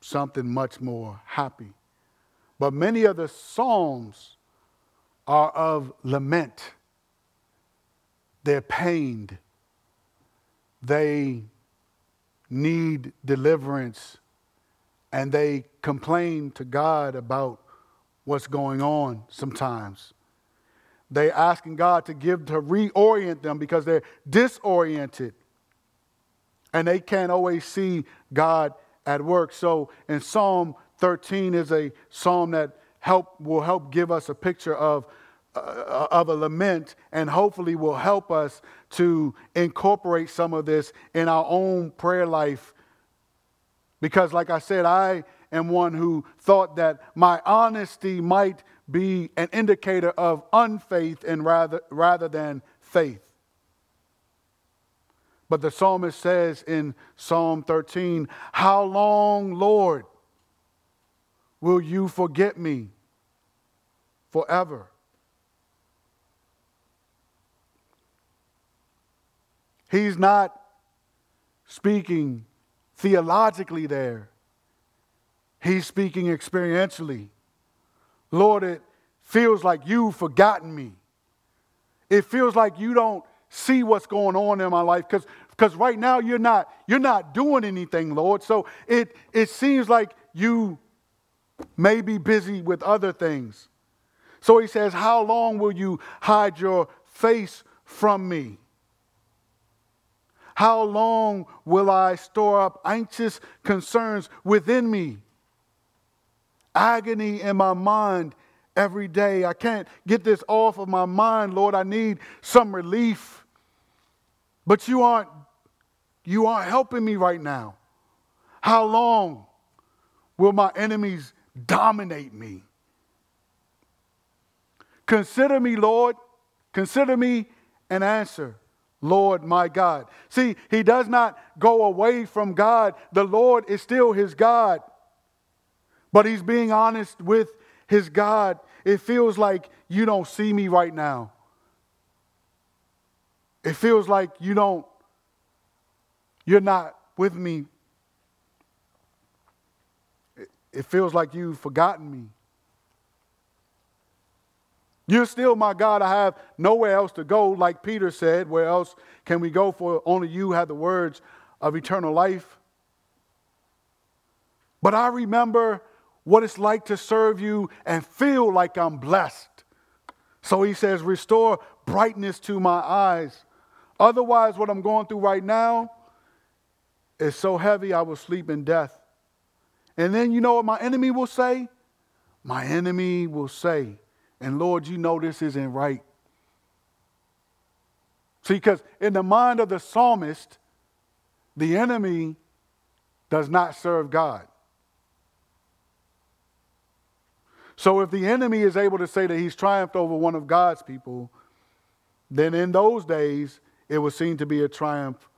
something much more happy. But many of the Psalms are of lament. They're pained. They need deliverance. And they complain to God about what's going on sometimes. They're asking God to give, to reorient them because they're disoriented. And they can't always see God at work. So in Psalm 13 is a psalm that help, will help give us a picture of, uh, of a lament and hopefully will help us to incorporate some of this in our own prayer life. Because, like I said, I am one who thought that my honesty might be an indicator of unfaith and rather, rather than faith. But the psalmist says in Psalm 13, How long, Lord? will you forget me forever? He's not speaking theologically there. He's speaking experientially. Lord, it feels like you've forgotten me. It feels like you don't see what's going on in my life because because right now you're not you're not doing anything, Lord. So it it seems like you may be busy with other things. So he says, How long will you hide your face from me? How long will I store up anxious concerns within me? Agony in my mind every day. I can't get this off of my mind, Lord. I need some relief. But you aren't you aren't helping me right now. How long will my enemies dominate me. Consider me, Lord. Consider me and answer, Lord my God. See, he does not go away from God. The Lord is still his God. But he's being honest with his God. It feels like you don't see me right now. It feels like you don't, you're not with me. It feels like you've forgotten me. You're still my God. I have nowhere else to go, like Peter said. Where else can we go? For only you have the words of eternal life. But I remember what it's like to serve you and feel like I'm blessed. So he says, Restore brightness to my eyes. Otherwise, what I'm going through right now is so heavy I will sleep in death. And then you know what my enemy will say? My enemy will say, and Lord, you know this isn't right. See, because in the mind of the psalmist, the enemy does not serve God. So if the enemy is able to say that he's triumphed over one of God's people, then in those days, it was seen to be a triumph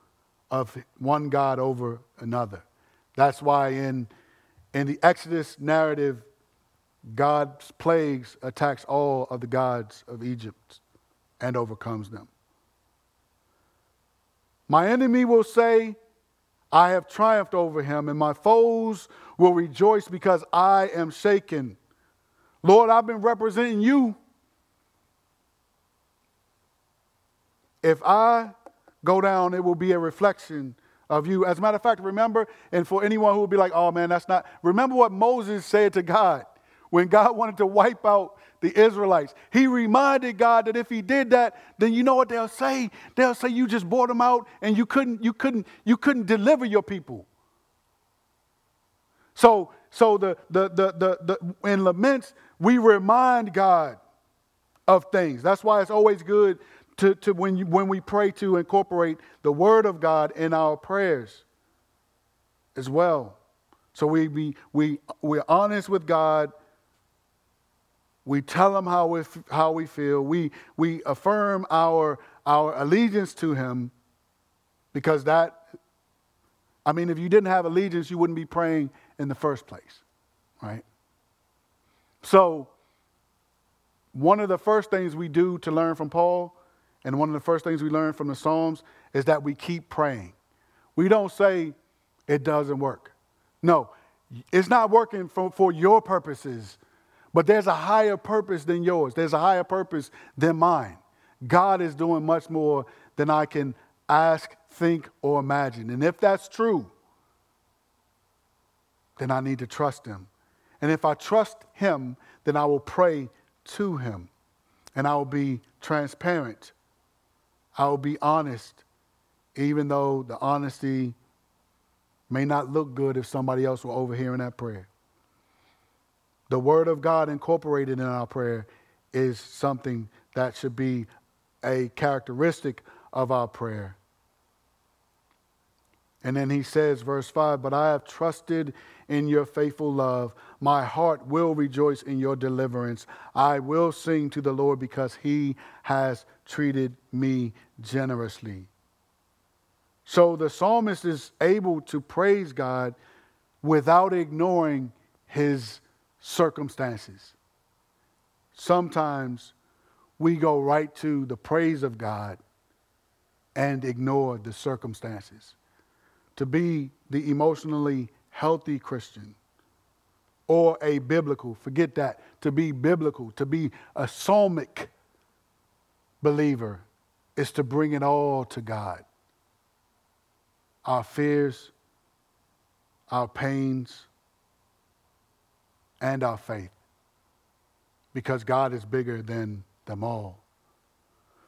of one God over another. That's why in, in the Exodus narrative, God's plagues attacks all of the gods of Egypt and overcomes them. My enemy will say, I have triumphed over him, and my foes will rejoice because I am shaken. Lord, I've been representing you. If I go down, it will be a reflection of you. As a matter of fact, remember, and for anyone who will be like, oh man, that's not, remember what Moses said to God when God wanted to wipe out the Israelites. He reminded God that if he did that, then you know what they'll say? They'll say you just brought them out and you couldn't, you couldn't, you couldn't deliver your people. So, so the, the, the, the, the in laments, we remind God of things. That's why it's always good to, to when, you, when we pray to incorporate the word of God in our prayers as well. So we, we, we, we're honest with God we tell him how we, how we feel. We, we affirm our, our allegiance to him because that, I mean, if you didn't have allegiance, you wouldn't be praying in the first place, right? So, one of the first things we do to learn from Paul, and one of the first things we learn from the Psalms, is that we keep praying. We don't say it doesn't work. No, it's not working for, for your purposes but there's a higher purpose than yours, there's a higher purpose than mine. God is doing much more than I can ask, think, or imagine. And if that's true, then I need to trust Him. And if I trust Him, then I will pray to Him. And I will be transparent. I will be honest, even though the honesty may not look good if somebody else were overhearing that prayer. The Word of God incorporated in our prayer is something that should be a characteristic of our prayer. And then he says, verse 5 But I have trusted in your faithful love. My heart will rejoice in your deliverance. I will sing to the Lord because he has treated me generously. So the psalmist is able to praise God without ignoring his circumstances. Sometimes we go right to the praise of God and ignore the circumstances. To be the emotionally healthy Christian or a biblical, forget that, to be biblical, to be a psalmic believer is to bring it all to God. Our fears, our pains, and our faith because God is bigger than them all.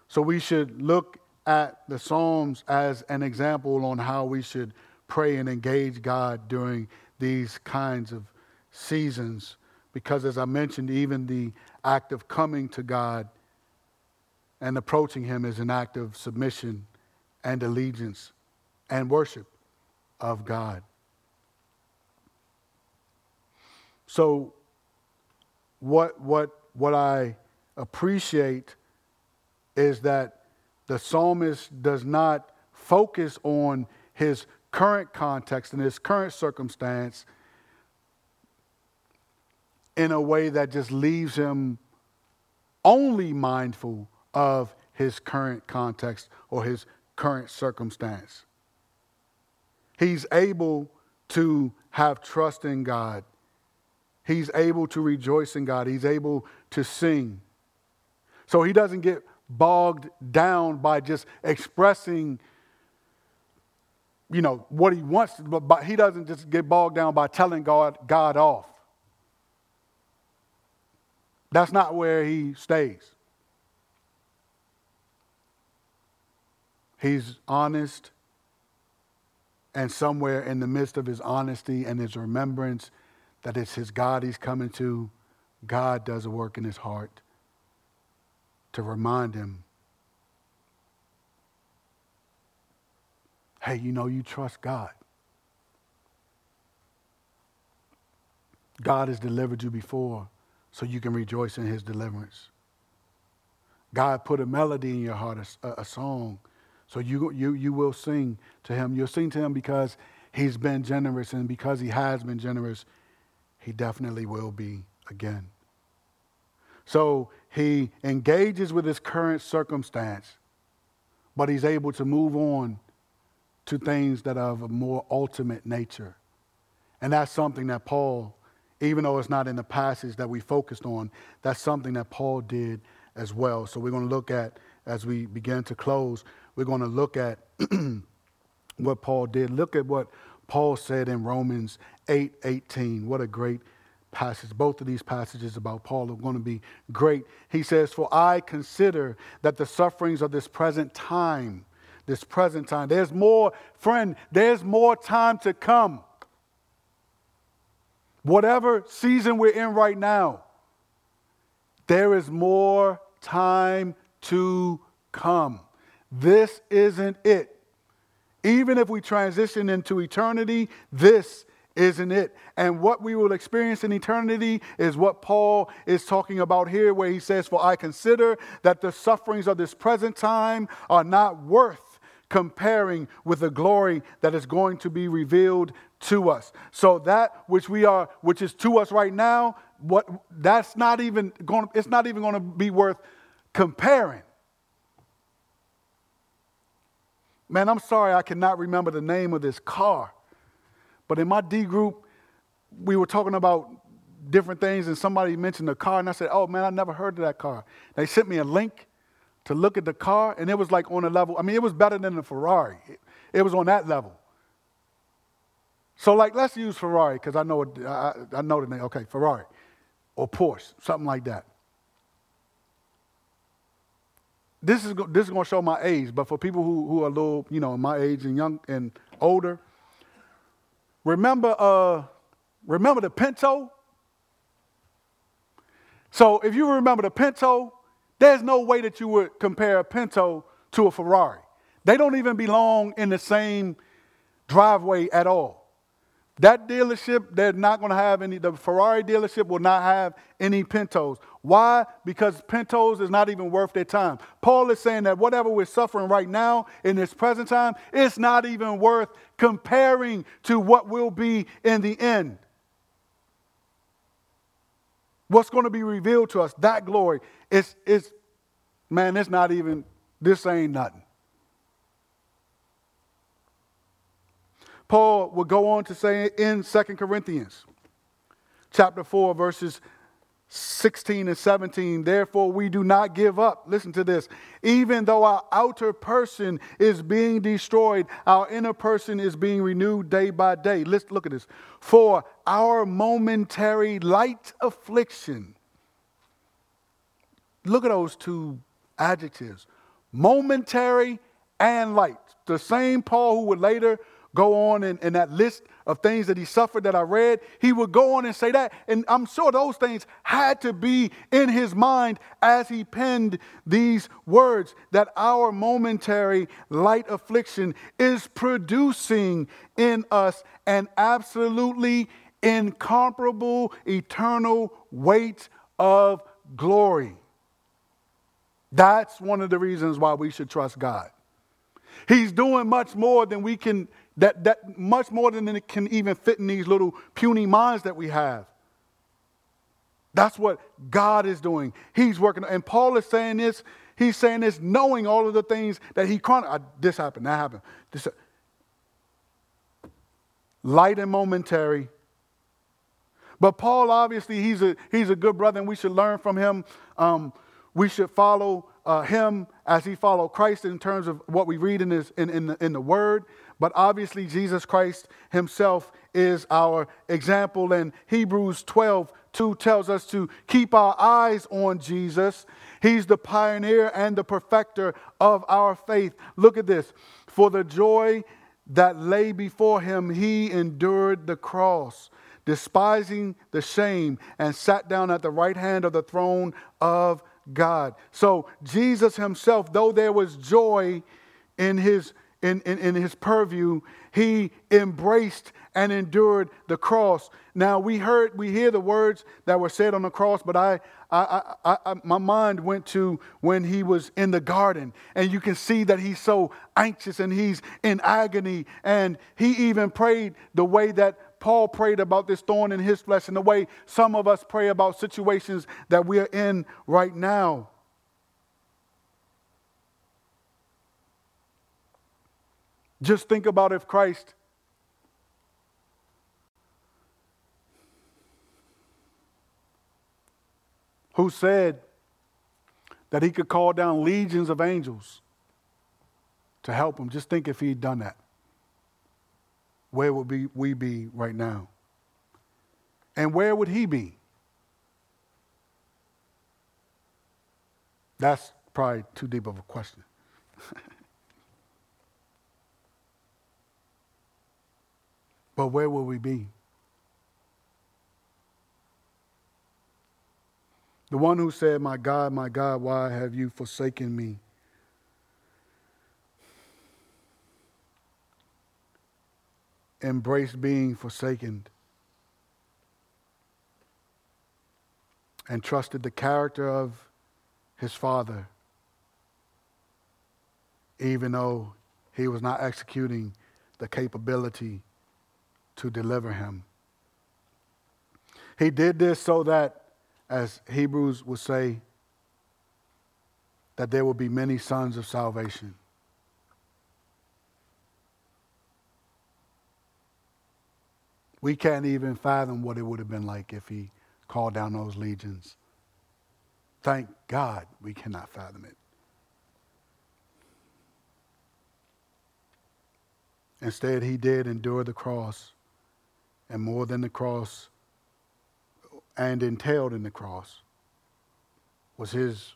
So we should look at the Psalms as an example on how we should pray and engage God during these kinds of seasons. Because as I mentioned, even the act of coming to God and approaching Him is an act of submission and allegiance and worship of God. So, what, what, what I appreciate is that the psalmist does not focus on his current context and his current circumstance in a way that just leaves him only mindful of his current context or his current circumstance. He's able to have trust in God. He's able to rejoice in God. He's able to sing. So he doesn't get bogged down by just expressing you know what he wants but, but he doesn't just get bogged down by telling god god off. That's not where he stays. He's honest and somewhere in the midst of his honesty and his remembrance that it's his God he's coming to, God does a work in his heart to remind him hey, you know, you trust God. God has delivered you before, so you can rejoice in his deliverance. God put a melody in your heart, a, a song, so you, you, you will sing to him. You'll sing to him because he's been generous, and because he has been generous, he definitely will be again. So he engages with his current circumstance, but he's able to move on to things that are of a more ultimate nature. And that's something that Paul, even though it's not in the passage that we focused on, that's something that Paul did as well. So we're going to look at, as we begin to close, we're going to look at <clears throat> what Paul did. Look at what Paul said in Romans 8 18. What a great passage. Both of these passages about Paul are going to be great. He says, For I consider that the sufferings of this present time, this present time, there's more, friend, there's more time to come. Whatever season we're in right now, there is more time to come. This isn't it. Even if we transition into eternity, this isn't it. And what we will experience in eternity is what Paul is talking about here, where he says, For I consider that the sufferings of this present time are not worth comparing with the glory that is going to be revealed to us. So that which we are, which is to us right now, what that's not even going, it's not even going to be worth comparing Man, I'm sorry I cannot remember the name of this car. But in my D group, we were talking about different things, and somebody mentioned a car, and I said, Oh man, I never heard of that car. They sent me a link to look at the car, and it was like on a level, I mean, it was better than the Ferrari. It, it was on that level. So, like, let's use Ferrari, because I know I, I know the name. Okay, Ferrari or Porsche, something like that. this is this is going to show my age, but for people who, who are a little, you know, my age and young and older, remember uh, remember the Pinto. So if you remember the Pinto, there's no way that you would compare a Pinto to a Ferrari. They don't even belong in the same driveway at all. That dealership, they're not going to have any, the Ferrari dealership will not have any Pintos. Why? Because Pintos is not even worth their time. Paul is saying that whatever we're suffering right now in this present time, it's not even worth comparing to what will be in the end. What's going to be revealed to us, that glory, is, is man, it's not even, this ain't nothing. Paul will go on to say in 2 Corinthians chapter 4, verses 16 and 17. Therefore, we do not give up. Listen to this. Even though our outer person is being destroyed, our inner person is being renewed day by day. Let's look at this. For our momentary light affliction. Look at those two adjectives momentary and light. The same Paul who would later go on in, in that list of things that he suffered that I read, he would go on and say that. And I'm sure those things had to be in his mind as he penned these words that our momentary light affliction is producing in us an absolutely incomparable eternal weight of glory. That's one of the reasons why we should trust God. He's doing much more than we can, that, that much more than it can even fit in these little puny minds that we have. That's what God is doing. He's working. And Paul is saying this. He's saying this knowing all of the things that he chronicled. This happened, that happened. This, light and momentary. But Paul, obviously, he's a, he's a good brother, and we should learn from him. Um, we should follow uh, him as he followed Christ in terms of what we read in, his, in, in, the, in the Word. But obviously, Jesus Christ himself is our example. And Hebrews 12 2 tells us to keep our eyes on Jesus. He's the pioneer and the perfecter of our faith. Look at this. For the joy that lay before him, he endured the cross, despising the shame, and sat down at the right hand of the throne of God. So, Jesus himself, though there was joy in his, in, in, in his purview, he embraced and endured the cross. Now we heard, we hear the words that were said on the cross, but I, I, I, I, my mind went to when he was in the garden, and you can see that he's so anxious and he's in agony, and he even prayed the way that Paul prayed about this thorn in his flesh, and the way some of us pray about situations that we are in right now. Just think about if Christ who said that he could call down legions of angels to help him. Just think if he'd done that. Where would we, we be right now? And where would he be? That's probably too deep of a question. <laughs> but where will we be? The one who said, My God, my God, why have you forsaken me? Embraced being forsaken and trusted the character of his father, even though he was not executing the capability to deliver him. He did this so that as Hebrews would say, that there will be many sons of salvation. We can't even fathom what it would have been like if he called down those legions. Thank God we cannot fathom it. Instead, he did endure the cross, and more than the cross, and entailed in the cross was his,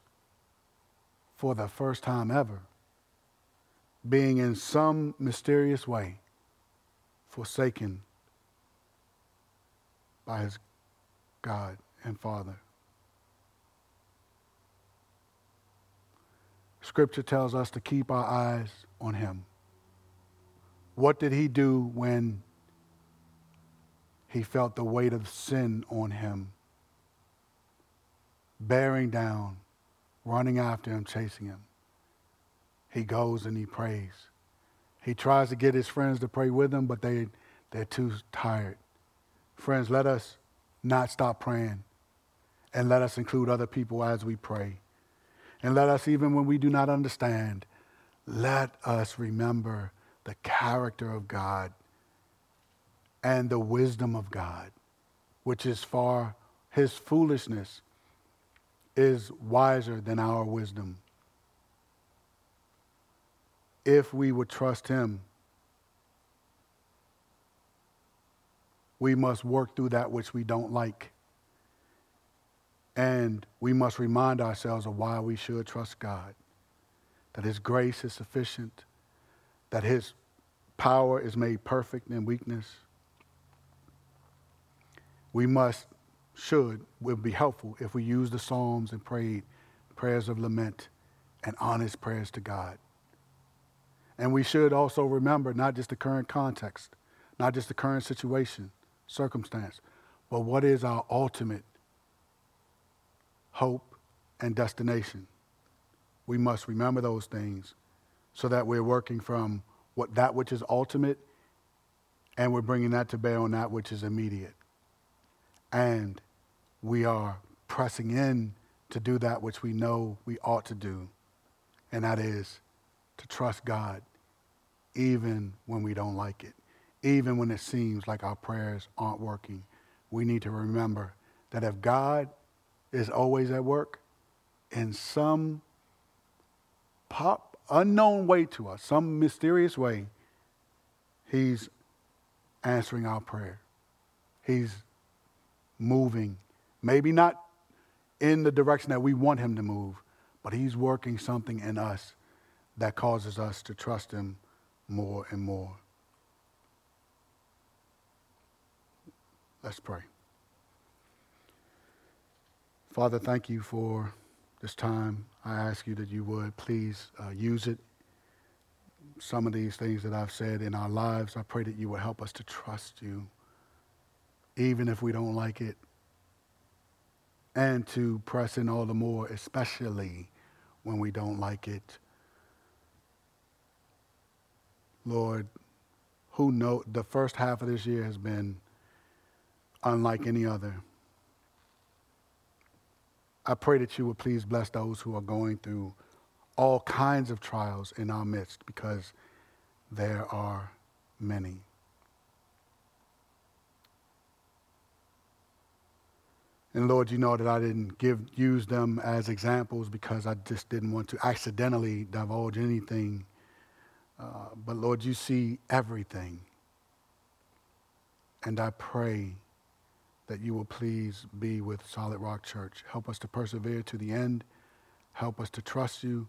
for the first time ever, being in some mysterious way forsaken by his God and Father. Scripture tells us to keep our eyes on him. What did he do when he felt the weight of sin on him, bearing down, running after him, chasing him. He goes and he prays. He tries to get his friends to pray with him, but they, they're too tired. Friends, let us not stop praying and let us include other people as we pray. And let us, even when we do not understand, let us remember the character of God and the wisdom of God, which is far, his foolishness is wiser than our wisdom. If we would trust him, we must work through that which we don't like. And we must remind ourselves of why we should trust God that His grace is sufficient, that His power is made perfect in weakness, we must, should, would be helpful if we use the Psalms and prayed prayers of lament and honest prayers to God. And we should also remember not just the current context, not just the current situation, circumstance, but what is our ultimate hope and destination. we must remember those things so that we're working from what that which is ultimate and we're bringing that to bear on that which is immediate. And we are pressing in to do that which we know we ought to do, and that is to trust God even when we don't like it, even when it seems like our prayers aren't working. We need to remember that if God is always at work in some pop, unknown way to us, some mysterious way, He's answering our prayer. He's moving, maybe not in the direction that we want Him to move, but He's working something in us that causes us to trust Him more and more. Let's pray. Father, thank you for this time. I ask you that you would please uh, use it. Some of these things that I've said in our lives, I pray that you would help us to trust you, even if we don't like it, and to press in all the more, especially when we don't like it. Lord, who know the first half of this year has been unlike any other. I pray that you would please bless those who are going through all kinds of trials in our midst because there are many. And Lord, you know that I didn't give use them as examples because I just didn't want to accidentally divulge anything uh, but Lord, you see everything. And I pray that you will please be with Solid Rock Church. Help us to persevere to the end. Help us to trust you,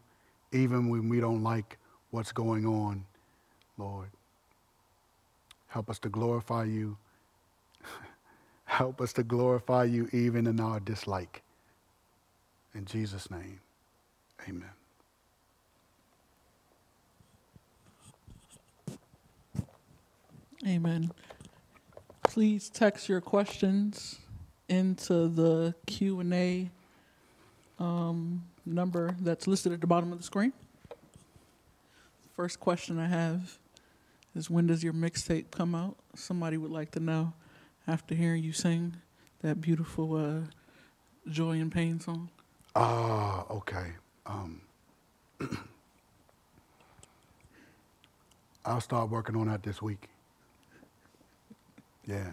even when we don't like what's going on, Lord. Help us to glorify you. Help us to glorify you even in our dislike. In Jesus' name, amen. Amen. Please text your questions into the Q and A um, number that's listed at the bottom of the screen. First question I have is when does your mixtape come out? Somebody would like to know after hearing you sing that beautiful uh, Joy and Pain song. Ah, okay. Um, <clears throat> I'll start working on that this week. Yeah.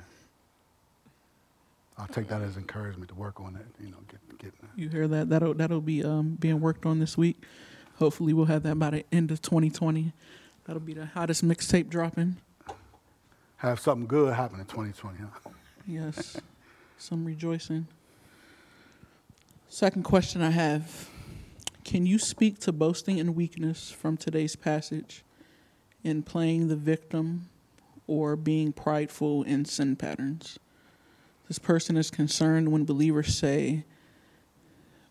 I'll take that as encouragement to work on it. You know, get get. You hear that? That'll that'll be um, being worked on this week. Hopefully, we'll have that by the end of 2020. That'll be the hottest mixtape dropping. Have something good happen in 2020, huh? Yes, some rejoicing. Second question I have: Can you speak to boasting and weakness from today's passage in playing the victim or being prideful in sin patterns. This person is concerned when believers say,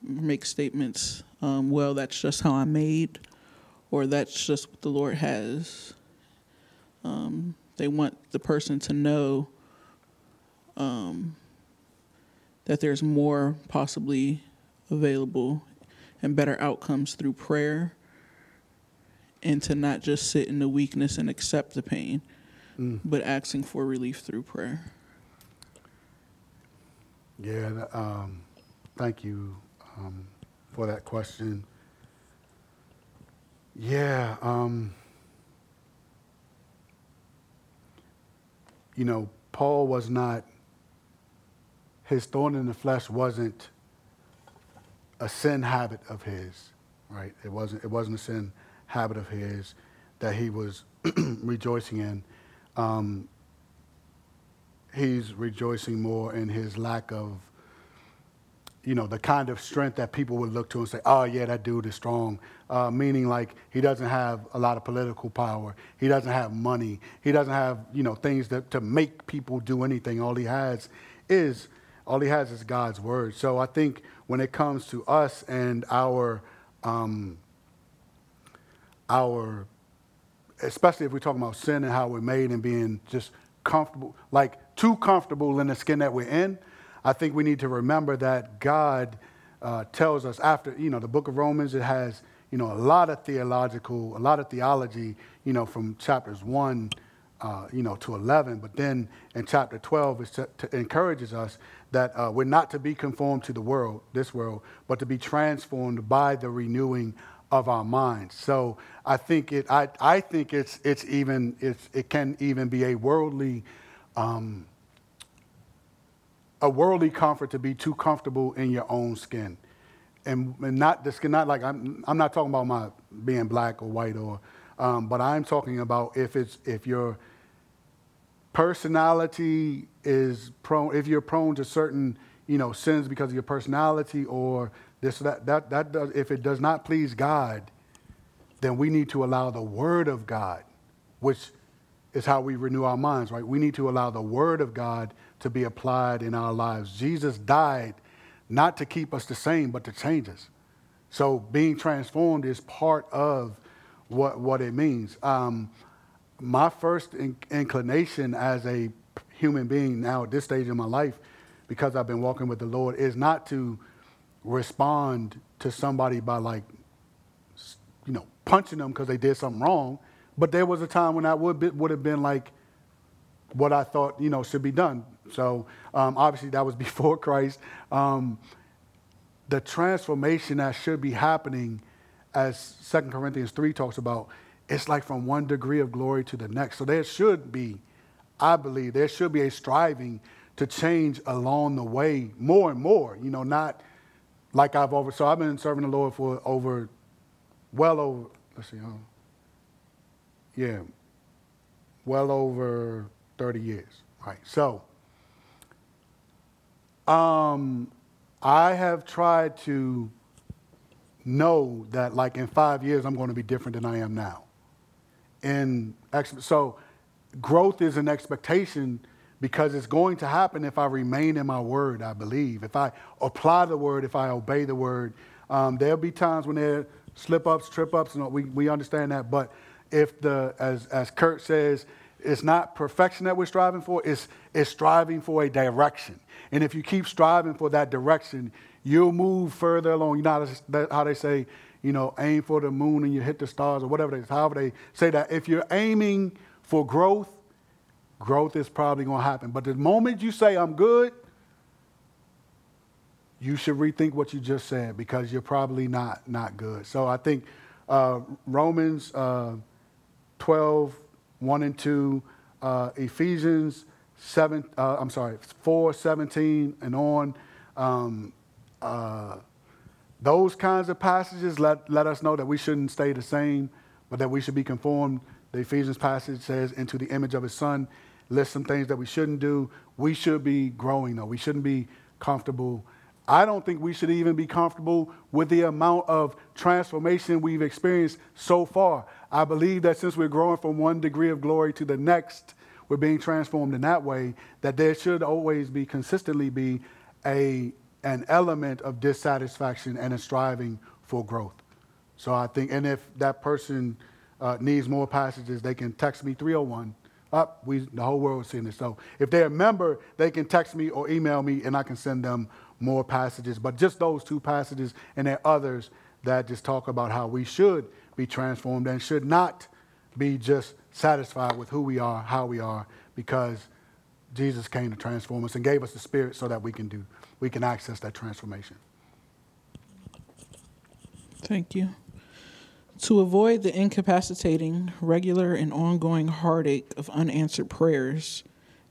make statements, um, well, that's just how I'm made, or that's just what the Lord has. Um, they want the person to know um, that there's more possibly available and better outcomes through prayer and to not just sit in the weakness and accept the pain mm. but asking for relief through prayer. Yeah, um, thank you um, for that question. Yeah, um, you know, Paul was not, his thorn in the flesh wasn't a sin habit of his, right? It wasn't, it wasn't a sin habit of his that he was <clears throat> rejoicing in um, he's rejoicing more in his lack of, you know, the kind of strength that people would look to and say, oh, yeah, that dude is strong. Uh, meaning, like, he doesn't have a lot of political power. He doesn't have money. He doesn't have, you know, things that, to make people do anything. All he has is, all he has is God's word. So I think when it comes to us and our, um, our especially if we're talking about sin and how we're made and being just comfortable, like too comfortable in the skin that we're in, I think we need to remember that God uh, tells us after, you know, the book of Romans, it has, you know, a lot of theological, a lot of theology, you know, from chapters 1, uh, you know, to 11. But then in chapter 12, it encourages us that uh, we're not to be conformed to the world, this world, but to be transformed by the renewing of our minds. So I think it, I, I think it's, it's even, it's, it can even be a worldly, um, a worldly comfort to be too comfortable in your own skin. And, and not skin, not like, I'm, I'm not talking about my being black or white or, um, but I'm talking about if it's, if your personality is prone, if you're prone to certain, you know, sins because of your personality or this, that, that, that does, if it does not please God, then we need to allow the Word of God, which is how we renew our minds, right? We need to allow the Word of God to be applied in our lives. Jesus died not to keep us the same, but to change us. So being transformed is part of what, what it means. Um, my first in- inclination as a human being now at this stage in my life, because I've been walking with the Lord, is not to respond to somebody by like, you know, punching them because they did something wrong. But there was a time when that would be, would have been like what I thought, you know, should be done. So um, obviously that was <laughs> before Christ. Um, the transformation that should be happening, as Second Corinthians 3 talks about, it's like from one degree of glory to the next. So there should be, I believe, there should be a striving to change along the way more and more, you know, not like I've over, so I've been serving the Lord for over, well over, let's see, um, yeah, well over 30 years, right? So, um, I have tried to know that like in five years I'm going to be different than I am now. And so growth is an expectation because it's going to happen if I remain in my word, I believe. If I apply the word, if I obey the word, um, there'll be times when there are slip ups, trip ups, and we, we understand that. But if the, as, as Kurt says, it's not perfection that we're striving for, it's, it's striving for a direction. And if you keep striving for that direction, you'll move further along. You know how they say, you know, aim for the moon and you hit the stars or whatever they, however they say that. If you're aiming for growth, growth is probably going to happen. But the moment you say, I'm good, you should rethink what you just said because you're probably not, not good. So I think uh, Romans uh, 12, 1 and 2, uh, Ephesians 7, uh, I'm sorry, 4, 17 and on. Um, uh, those kinds of passages let, let us know that we shouldn't stay the same, but that we should be conformed. The Ephesians passage says, into the image of his son list some things that we shouldn't do. We should be growing, though. We shouldn't be comfortable. I don't think we should even be comfortable with the amount of transformation we've experienced so far. I believe that since we're growing from one degree of glory to the next, we're being transformed in that way, that there should always be, consistently be, a, an element of dissatisfaction and a striving for growth. So I think, and if that person uh, needs more passages, they can text me 301 up, we the whole world is seeing this. So if they're a member, they can text me or email me, and I can send them more passages. But just those two passages, and there are others that just talk about how we should be transformed and should not be just satisfied with who we are, how we are, because Jesus came to transform us and gave us the Spirit so that we can do, we can access that transformation. Thank you. To avoid the incapacitating, regular, and ongoing heartache of unanswered prayers,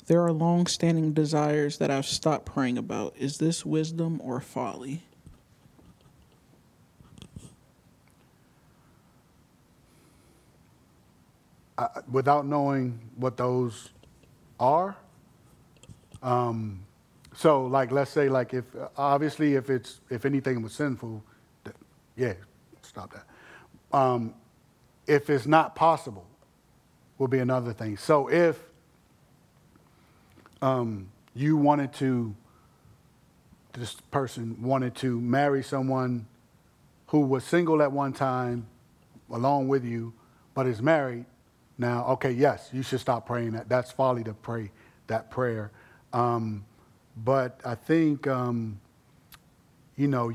there are long standing desires that I've stopped praying about. Is this wisdom or folly? Without knowing what those are, um, so like let's say like if obviously if it's if anything was sinful, yeah, stop that um, if it's not possible, will be another thing. So if um, you wanted to, this person wanted to marry someone who was single at one time along with you, but is married now, okay, yes, you should stop praying that. That's folly to pray that prayer. Um, but I think, um, you know,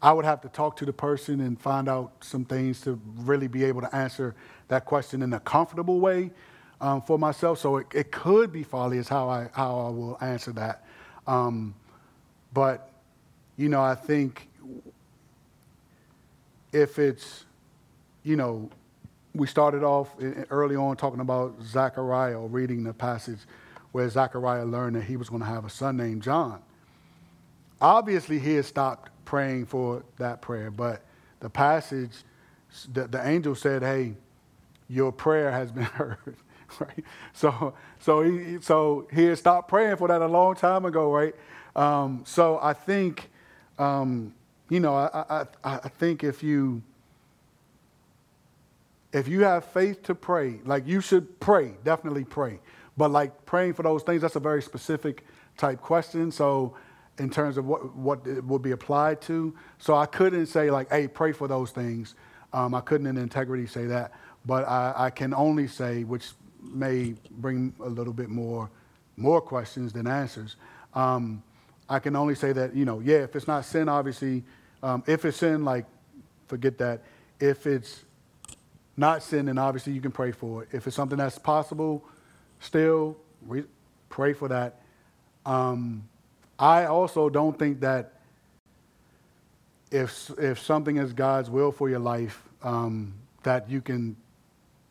I would have to talk to the person and find out some things to really be able to answer that question in a comfortable way um, for myself. So it, it, could be folly, is how I, how I will answer that. Um, but, you know, I think if it's, you know, we started off early on talking about Zechariah, reading the passage where Zechariah learned that he was going to have a son named John. Obviously, he had stopped praying for that prayer, but the passage, the, the angel said, Hey, your prayer has been <laughs> heard. right? So, so he, so he had stopped praying for that a long time ago, right? Um, so I think, um, you know, I, I, I think if you, if you have faith to pray, like you should pray, definitely pray. But like praying for those things, that's a very specific type question. So in terms of what, what it would be applied to. So I couldn't say like, hey, pray for those things. Um, I couldn't in integrity say that. But I, I can only say, which may bring a little bit more, more questions than answers. Um, I can only say that, you know, yeah, if it's not sin, obviously, um, if it's sin, like, forget that. If it's not sin, then obviously you can pray for it. If it's something that's possible, still re- pray for that. Um, I also don't think that if if something is God's will for your life, um, that you can,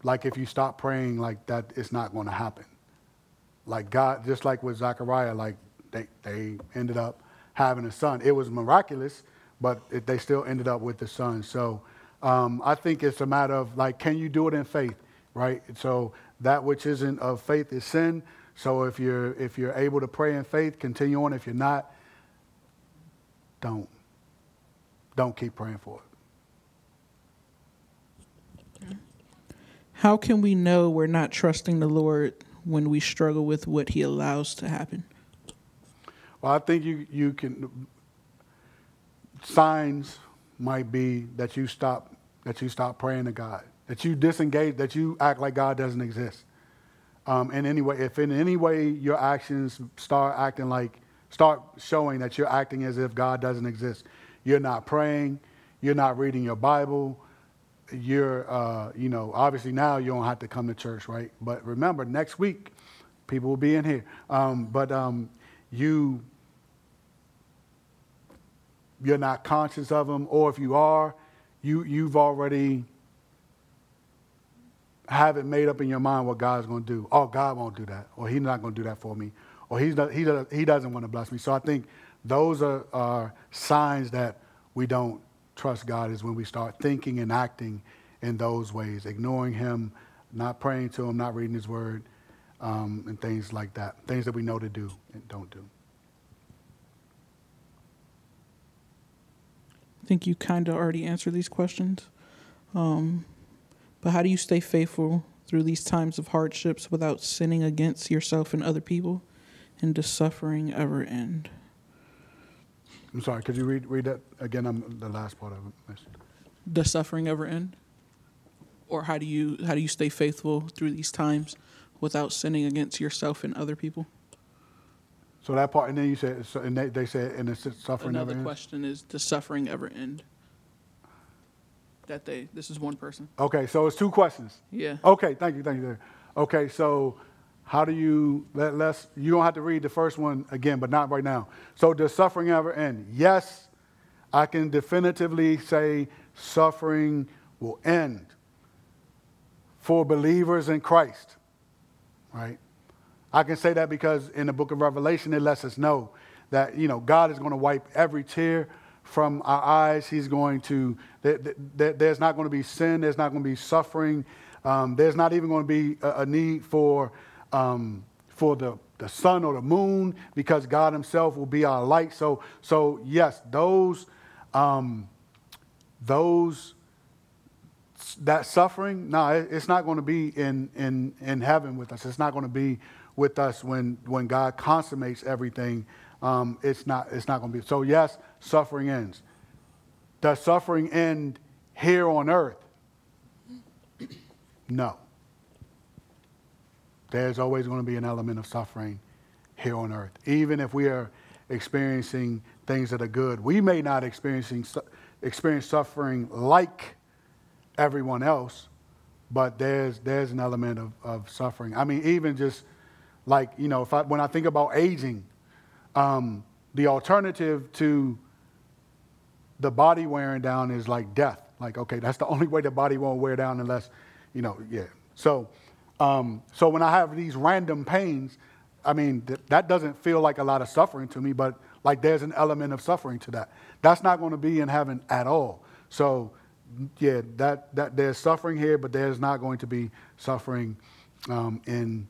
like, if you stop praying, like that, it's not going to happen. Like God, just like with Zechariah, like they they ended up having a son. It was miraculous, but it, they still ended up with the son. So um, I think it's a matter of like, can you do it in faith, right? So that which isn't of faith is sin. So if you're if you're able to pray in faith, continue on. If you're not, don't. Don't keep praying for it. How can we know we're not trusting the Lord when we struggle with what He allows to happen? Well, I think you you can signs might be that you stop that you stop praying to God that you disengage, that you act like God doesn't exist. Um, in any way, if in any way your actions start acting like, start showing that you're acting as if God doesn't exist, you're not praying, you're not reading your Bible, you're, uh, you know, obviously now you don't have to come to church, right? But remember, next week, people will be in here. Um, but um, you, you're not conscious of them, or if you are, you, you've already have it made up in your mind what God's going to do. Oh, God won't do that, or He's not going to do that for me, or he's not, he, does, he doesn't want to bless me. So I think those are, are signs that we don't trust God is when we start thinking and acting in those ways, ignoring Him, not praying to Him, not reading His Word, um, and things like that. Things that we know to do and don't do. Think you kind of already answered these questions. Um, but how do you stay faithful through these times of hardships without sinning against yourself and other people? And does suffering ever end? I'm sorry, could you read, read that again? I'm, the last part of it. Does suffering ever end? Or how do you how do you stay faithful through these times without sinning against yourself and other people? So that part, and then you said, so, and they, they said, and it's suffering Another never question is, does suffering ever end? that they, This is one person. Okay, so it's two questions. Yeah. Okay, thank you, thank you. Okay, so how do you let less you don't have to read the first one again, but not right now. So does suffering ever end? Yes, I can definitively say suffering will end for believers in Christ. Right? I can say that because in the book of Revelation it lets us know that you know God is going to wipe every tear from our eyes. He's going to, there's not going to be sin, there's not going to be suffering, um, there's not even going to be a, need for, um, for the, the sun or the moon because God Himself will be our light. So, so yes, those, um, those, that suffering, no, it's not going to be in, in, in heaven with us. It's not going to be with us when, when God consummates everything um, it's not, it's not going to be. So, yes, suffering ends. Does suffering end here on earth? No. There's always going to be an element of suffering here on earth. Even if we are experiencing things that are good, we may not experiencing experience suffering like everyone else, but there's there's an element of, of suffering. I mean, even just like you know, if I, when I think about aging, um, the alternative to the body wearing down is like death. Like, okay, that's the <laughs> only way the body won't wear down unless, you know, yeah. So, um, so when I have these random pains, I mean, th- that doesn't feel like a lot of suffering to me, but like there's an element of suffering to that. That's not going to be in heaven at all. So, yeah, that, that there's suffering here, but there's not going to be suffering um, in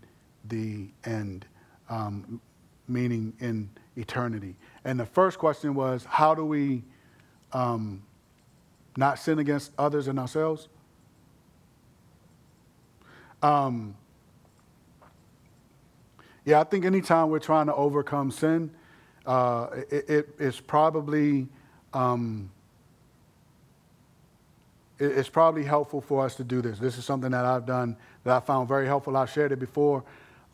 the end, um, meaning in eternity. And the first question was, how do we um, not sin against others and ourselves? Um, yeah, I think anytime we're trying to overcome sin, uh, it, it, it's probably um, it, it's probably helpful for us to do this. This is something that I've done that I found very helpful. I've shared it before.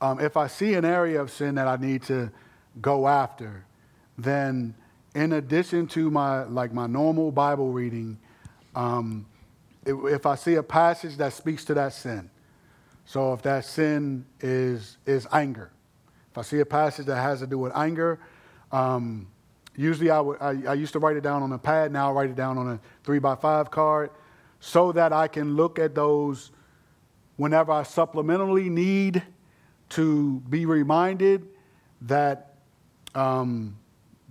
Um, if I see an area of sin that I need to go after, then in addition to my like my normal Bible reading, um, if I see a passage that speaks to that sin, so if that sin is is anger, if I see a passage that has to do with anger, um, usually I, I used to write it down on a pad. Now I write it down on a three by five card, so that I can look at those whenever I supplementally need to be reminded that um,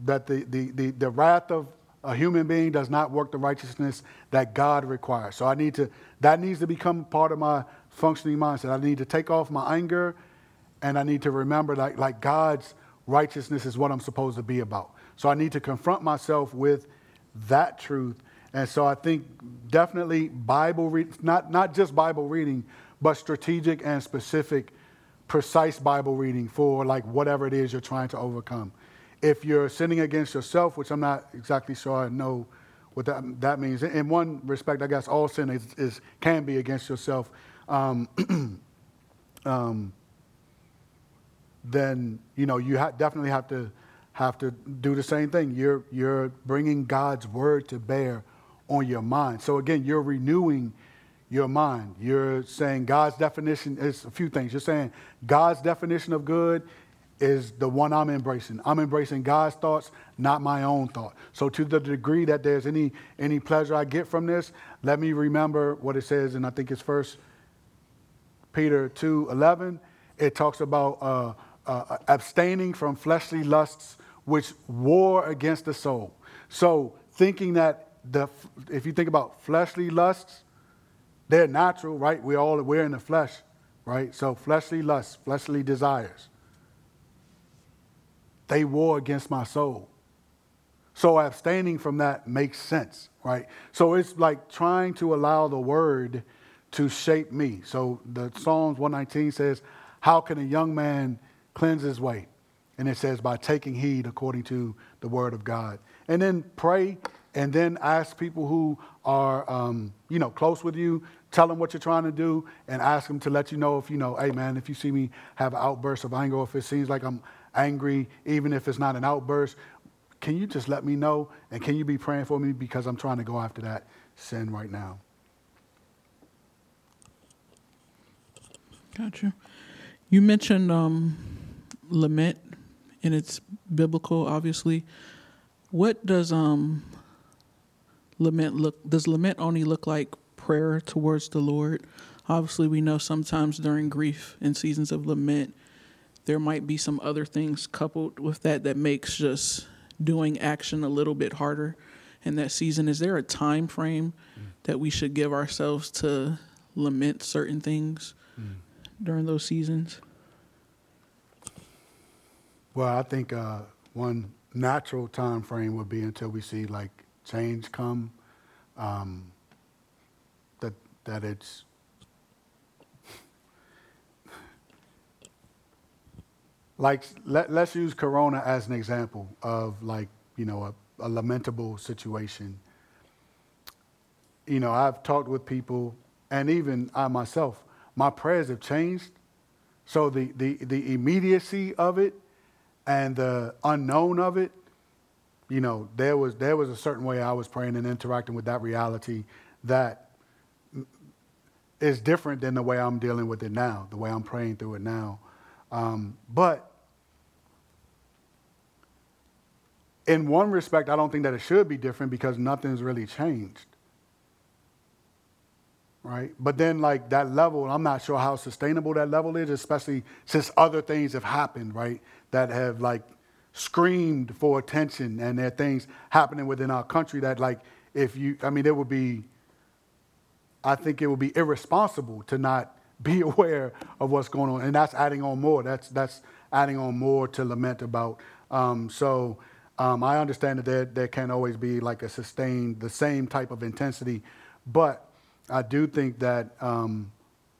that the, the, the, the wrath of a human being does not work the righteousness that God requires. So I need to, that needs to become part of my functioning mindset. I need to take off my anger and I need to remember like, like God's righteousness is what I'm supposed to be about. So I need to confront myself with that truth. And so I think definitely Bible not, not just Bible reading, but strategic and specific, precise Bible reading for like whatever it is you're trying to overcome if you're sinning against yourself, which I'm not exactly sure I know what that, that means. In one respect, I guess all sin is, is can be against yourself. Um, <clears throat> um, then you know you ha- definitely have to have to do the same thing. You're you're bringing God's word to bear on your mind. So again, you're renewing your mind. You're saying God's definition is a few things. You're saying God's definition of good is the one I'm embracing. I'm embracing God's thoughts, not my own thought. So to the degree that there's any any pleasure I get from this, let me remember what it says, and I think it's First Peter two eleven. It talks about uh, uh, abstaining from fleshly lusts which war against the soul. So thinking that the if you think about fleshly lusts, they're natural, right? We all we're in the flesh, right? So fleshly lusts, fleshly desires they war against my soul. So abstaining from that makes sense, right? So it's like trying to allow the word to shape me. So the Psalms 119 says, How can a young man cleanse his way? And it says, By taking heed according to the word of God. And then pray and then ask people who are, um, you know, close with you, tell them what you're trying to do, and ask them to let you know if, you know, hey, man, if you see me have outbursts of anger, if it seems like I'm angry, even if it's not an outburst, can you just let me know? And can you be praying for me because I'm trying to go after that sin right now? Gotcha. You mentioned um, lament, and it's biblical, obviously. What does um, lament look? Does lament only look like prayer towards the Lord? Obviously, we know sometimes during grief and seasons of lament, there might be some other things coupled with that that makes just doing action a little bit harder in that season is there a time frame mm. that we should give ourselves to lament certain things mm. during those seasons well i think uh, one natural time frame would be until we see like change come um, that it's like let, us use corona as an example of like you know a, a, lamentable situation. You know i've talked with people and even i myself my prayers have changed. So the, the, the immediacy of it and the unknown of it you know, there was there was a certain way I was praying and interacting with that reality that is different than the way I'm dealing with it now, the way I'm praying through it now. Um, but in one respect, I don't think that it should be different because nothing's really changed. Right? But then, like that level, I'm not sure how sustainable that level is, especially since other things have happened, right? That have like screamed for attention and there are things happening within our country that, like, if you, I mean, it would be, I think it would be irresponsible to not be <laughs> aware of what's going on. And that's adding on more. That's, that's adding on more to lament about. Um, so, um, I understand that there, there can't always be like a sustained, the same type of intensity, but I do think that um,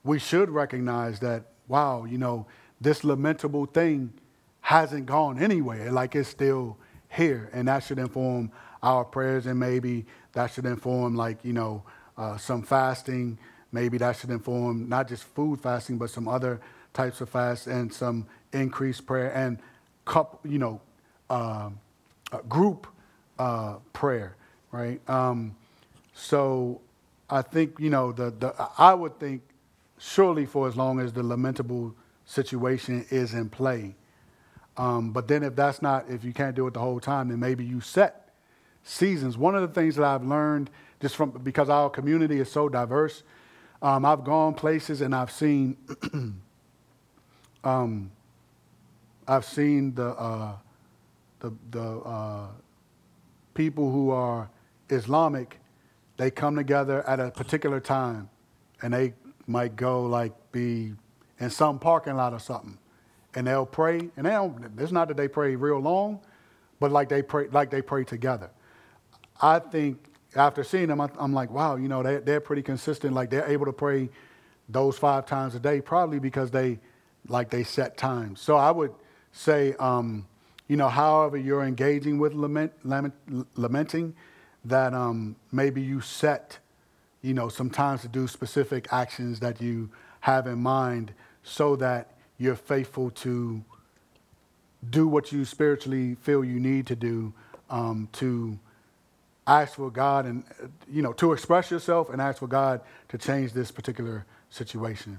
we should recognize that, wow, you know, this lamentable thing hasn't gone anywhere. Like it's still here. And that should inform our prayers, and maybe that should inform, like, you know, uh, some fasting. Maybe that should inform not just food fasting, but some other types of fast and some increased prayer and, couple, you know, uh, group uh, prayer, right? Um, so I think, you know, the, the, I would think surely for as long as the lamentable situation is in play. Um, but then if that's not, if you can't do it the whole time, then maybe you set seasons. One of the things that I've learned just from, because our community is so diverse, um, I've gone places and I've seen, <clears throat> um, I've seen the, uh, the, the uh, people who are Islamic, they come together at a particular time and they might go like be in some parking lot or something. And they'll pray and they don't it's not that they pray real long but like they pray like they pray together. I think after seeing them i'm like wow you know they, they're pretty consistent. Like they're able to pray those five times a day probably because they like they set times. So i would say um, you know, however you're engaging with lament, lament, lamenting, that um, maybe you set, you know, some times to do specific actions that you have in mind so that you're faithful to do what you spiritually feel you need to do um, to ask for God and, uh, you know, to express yourself and ask for God to change this particular situation.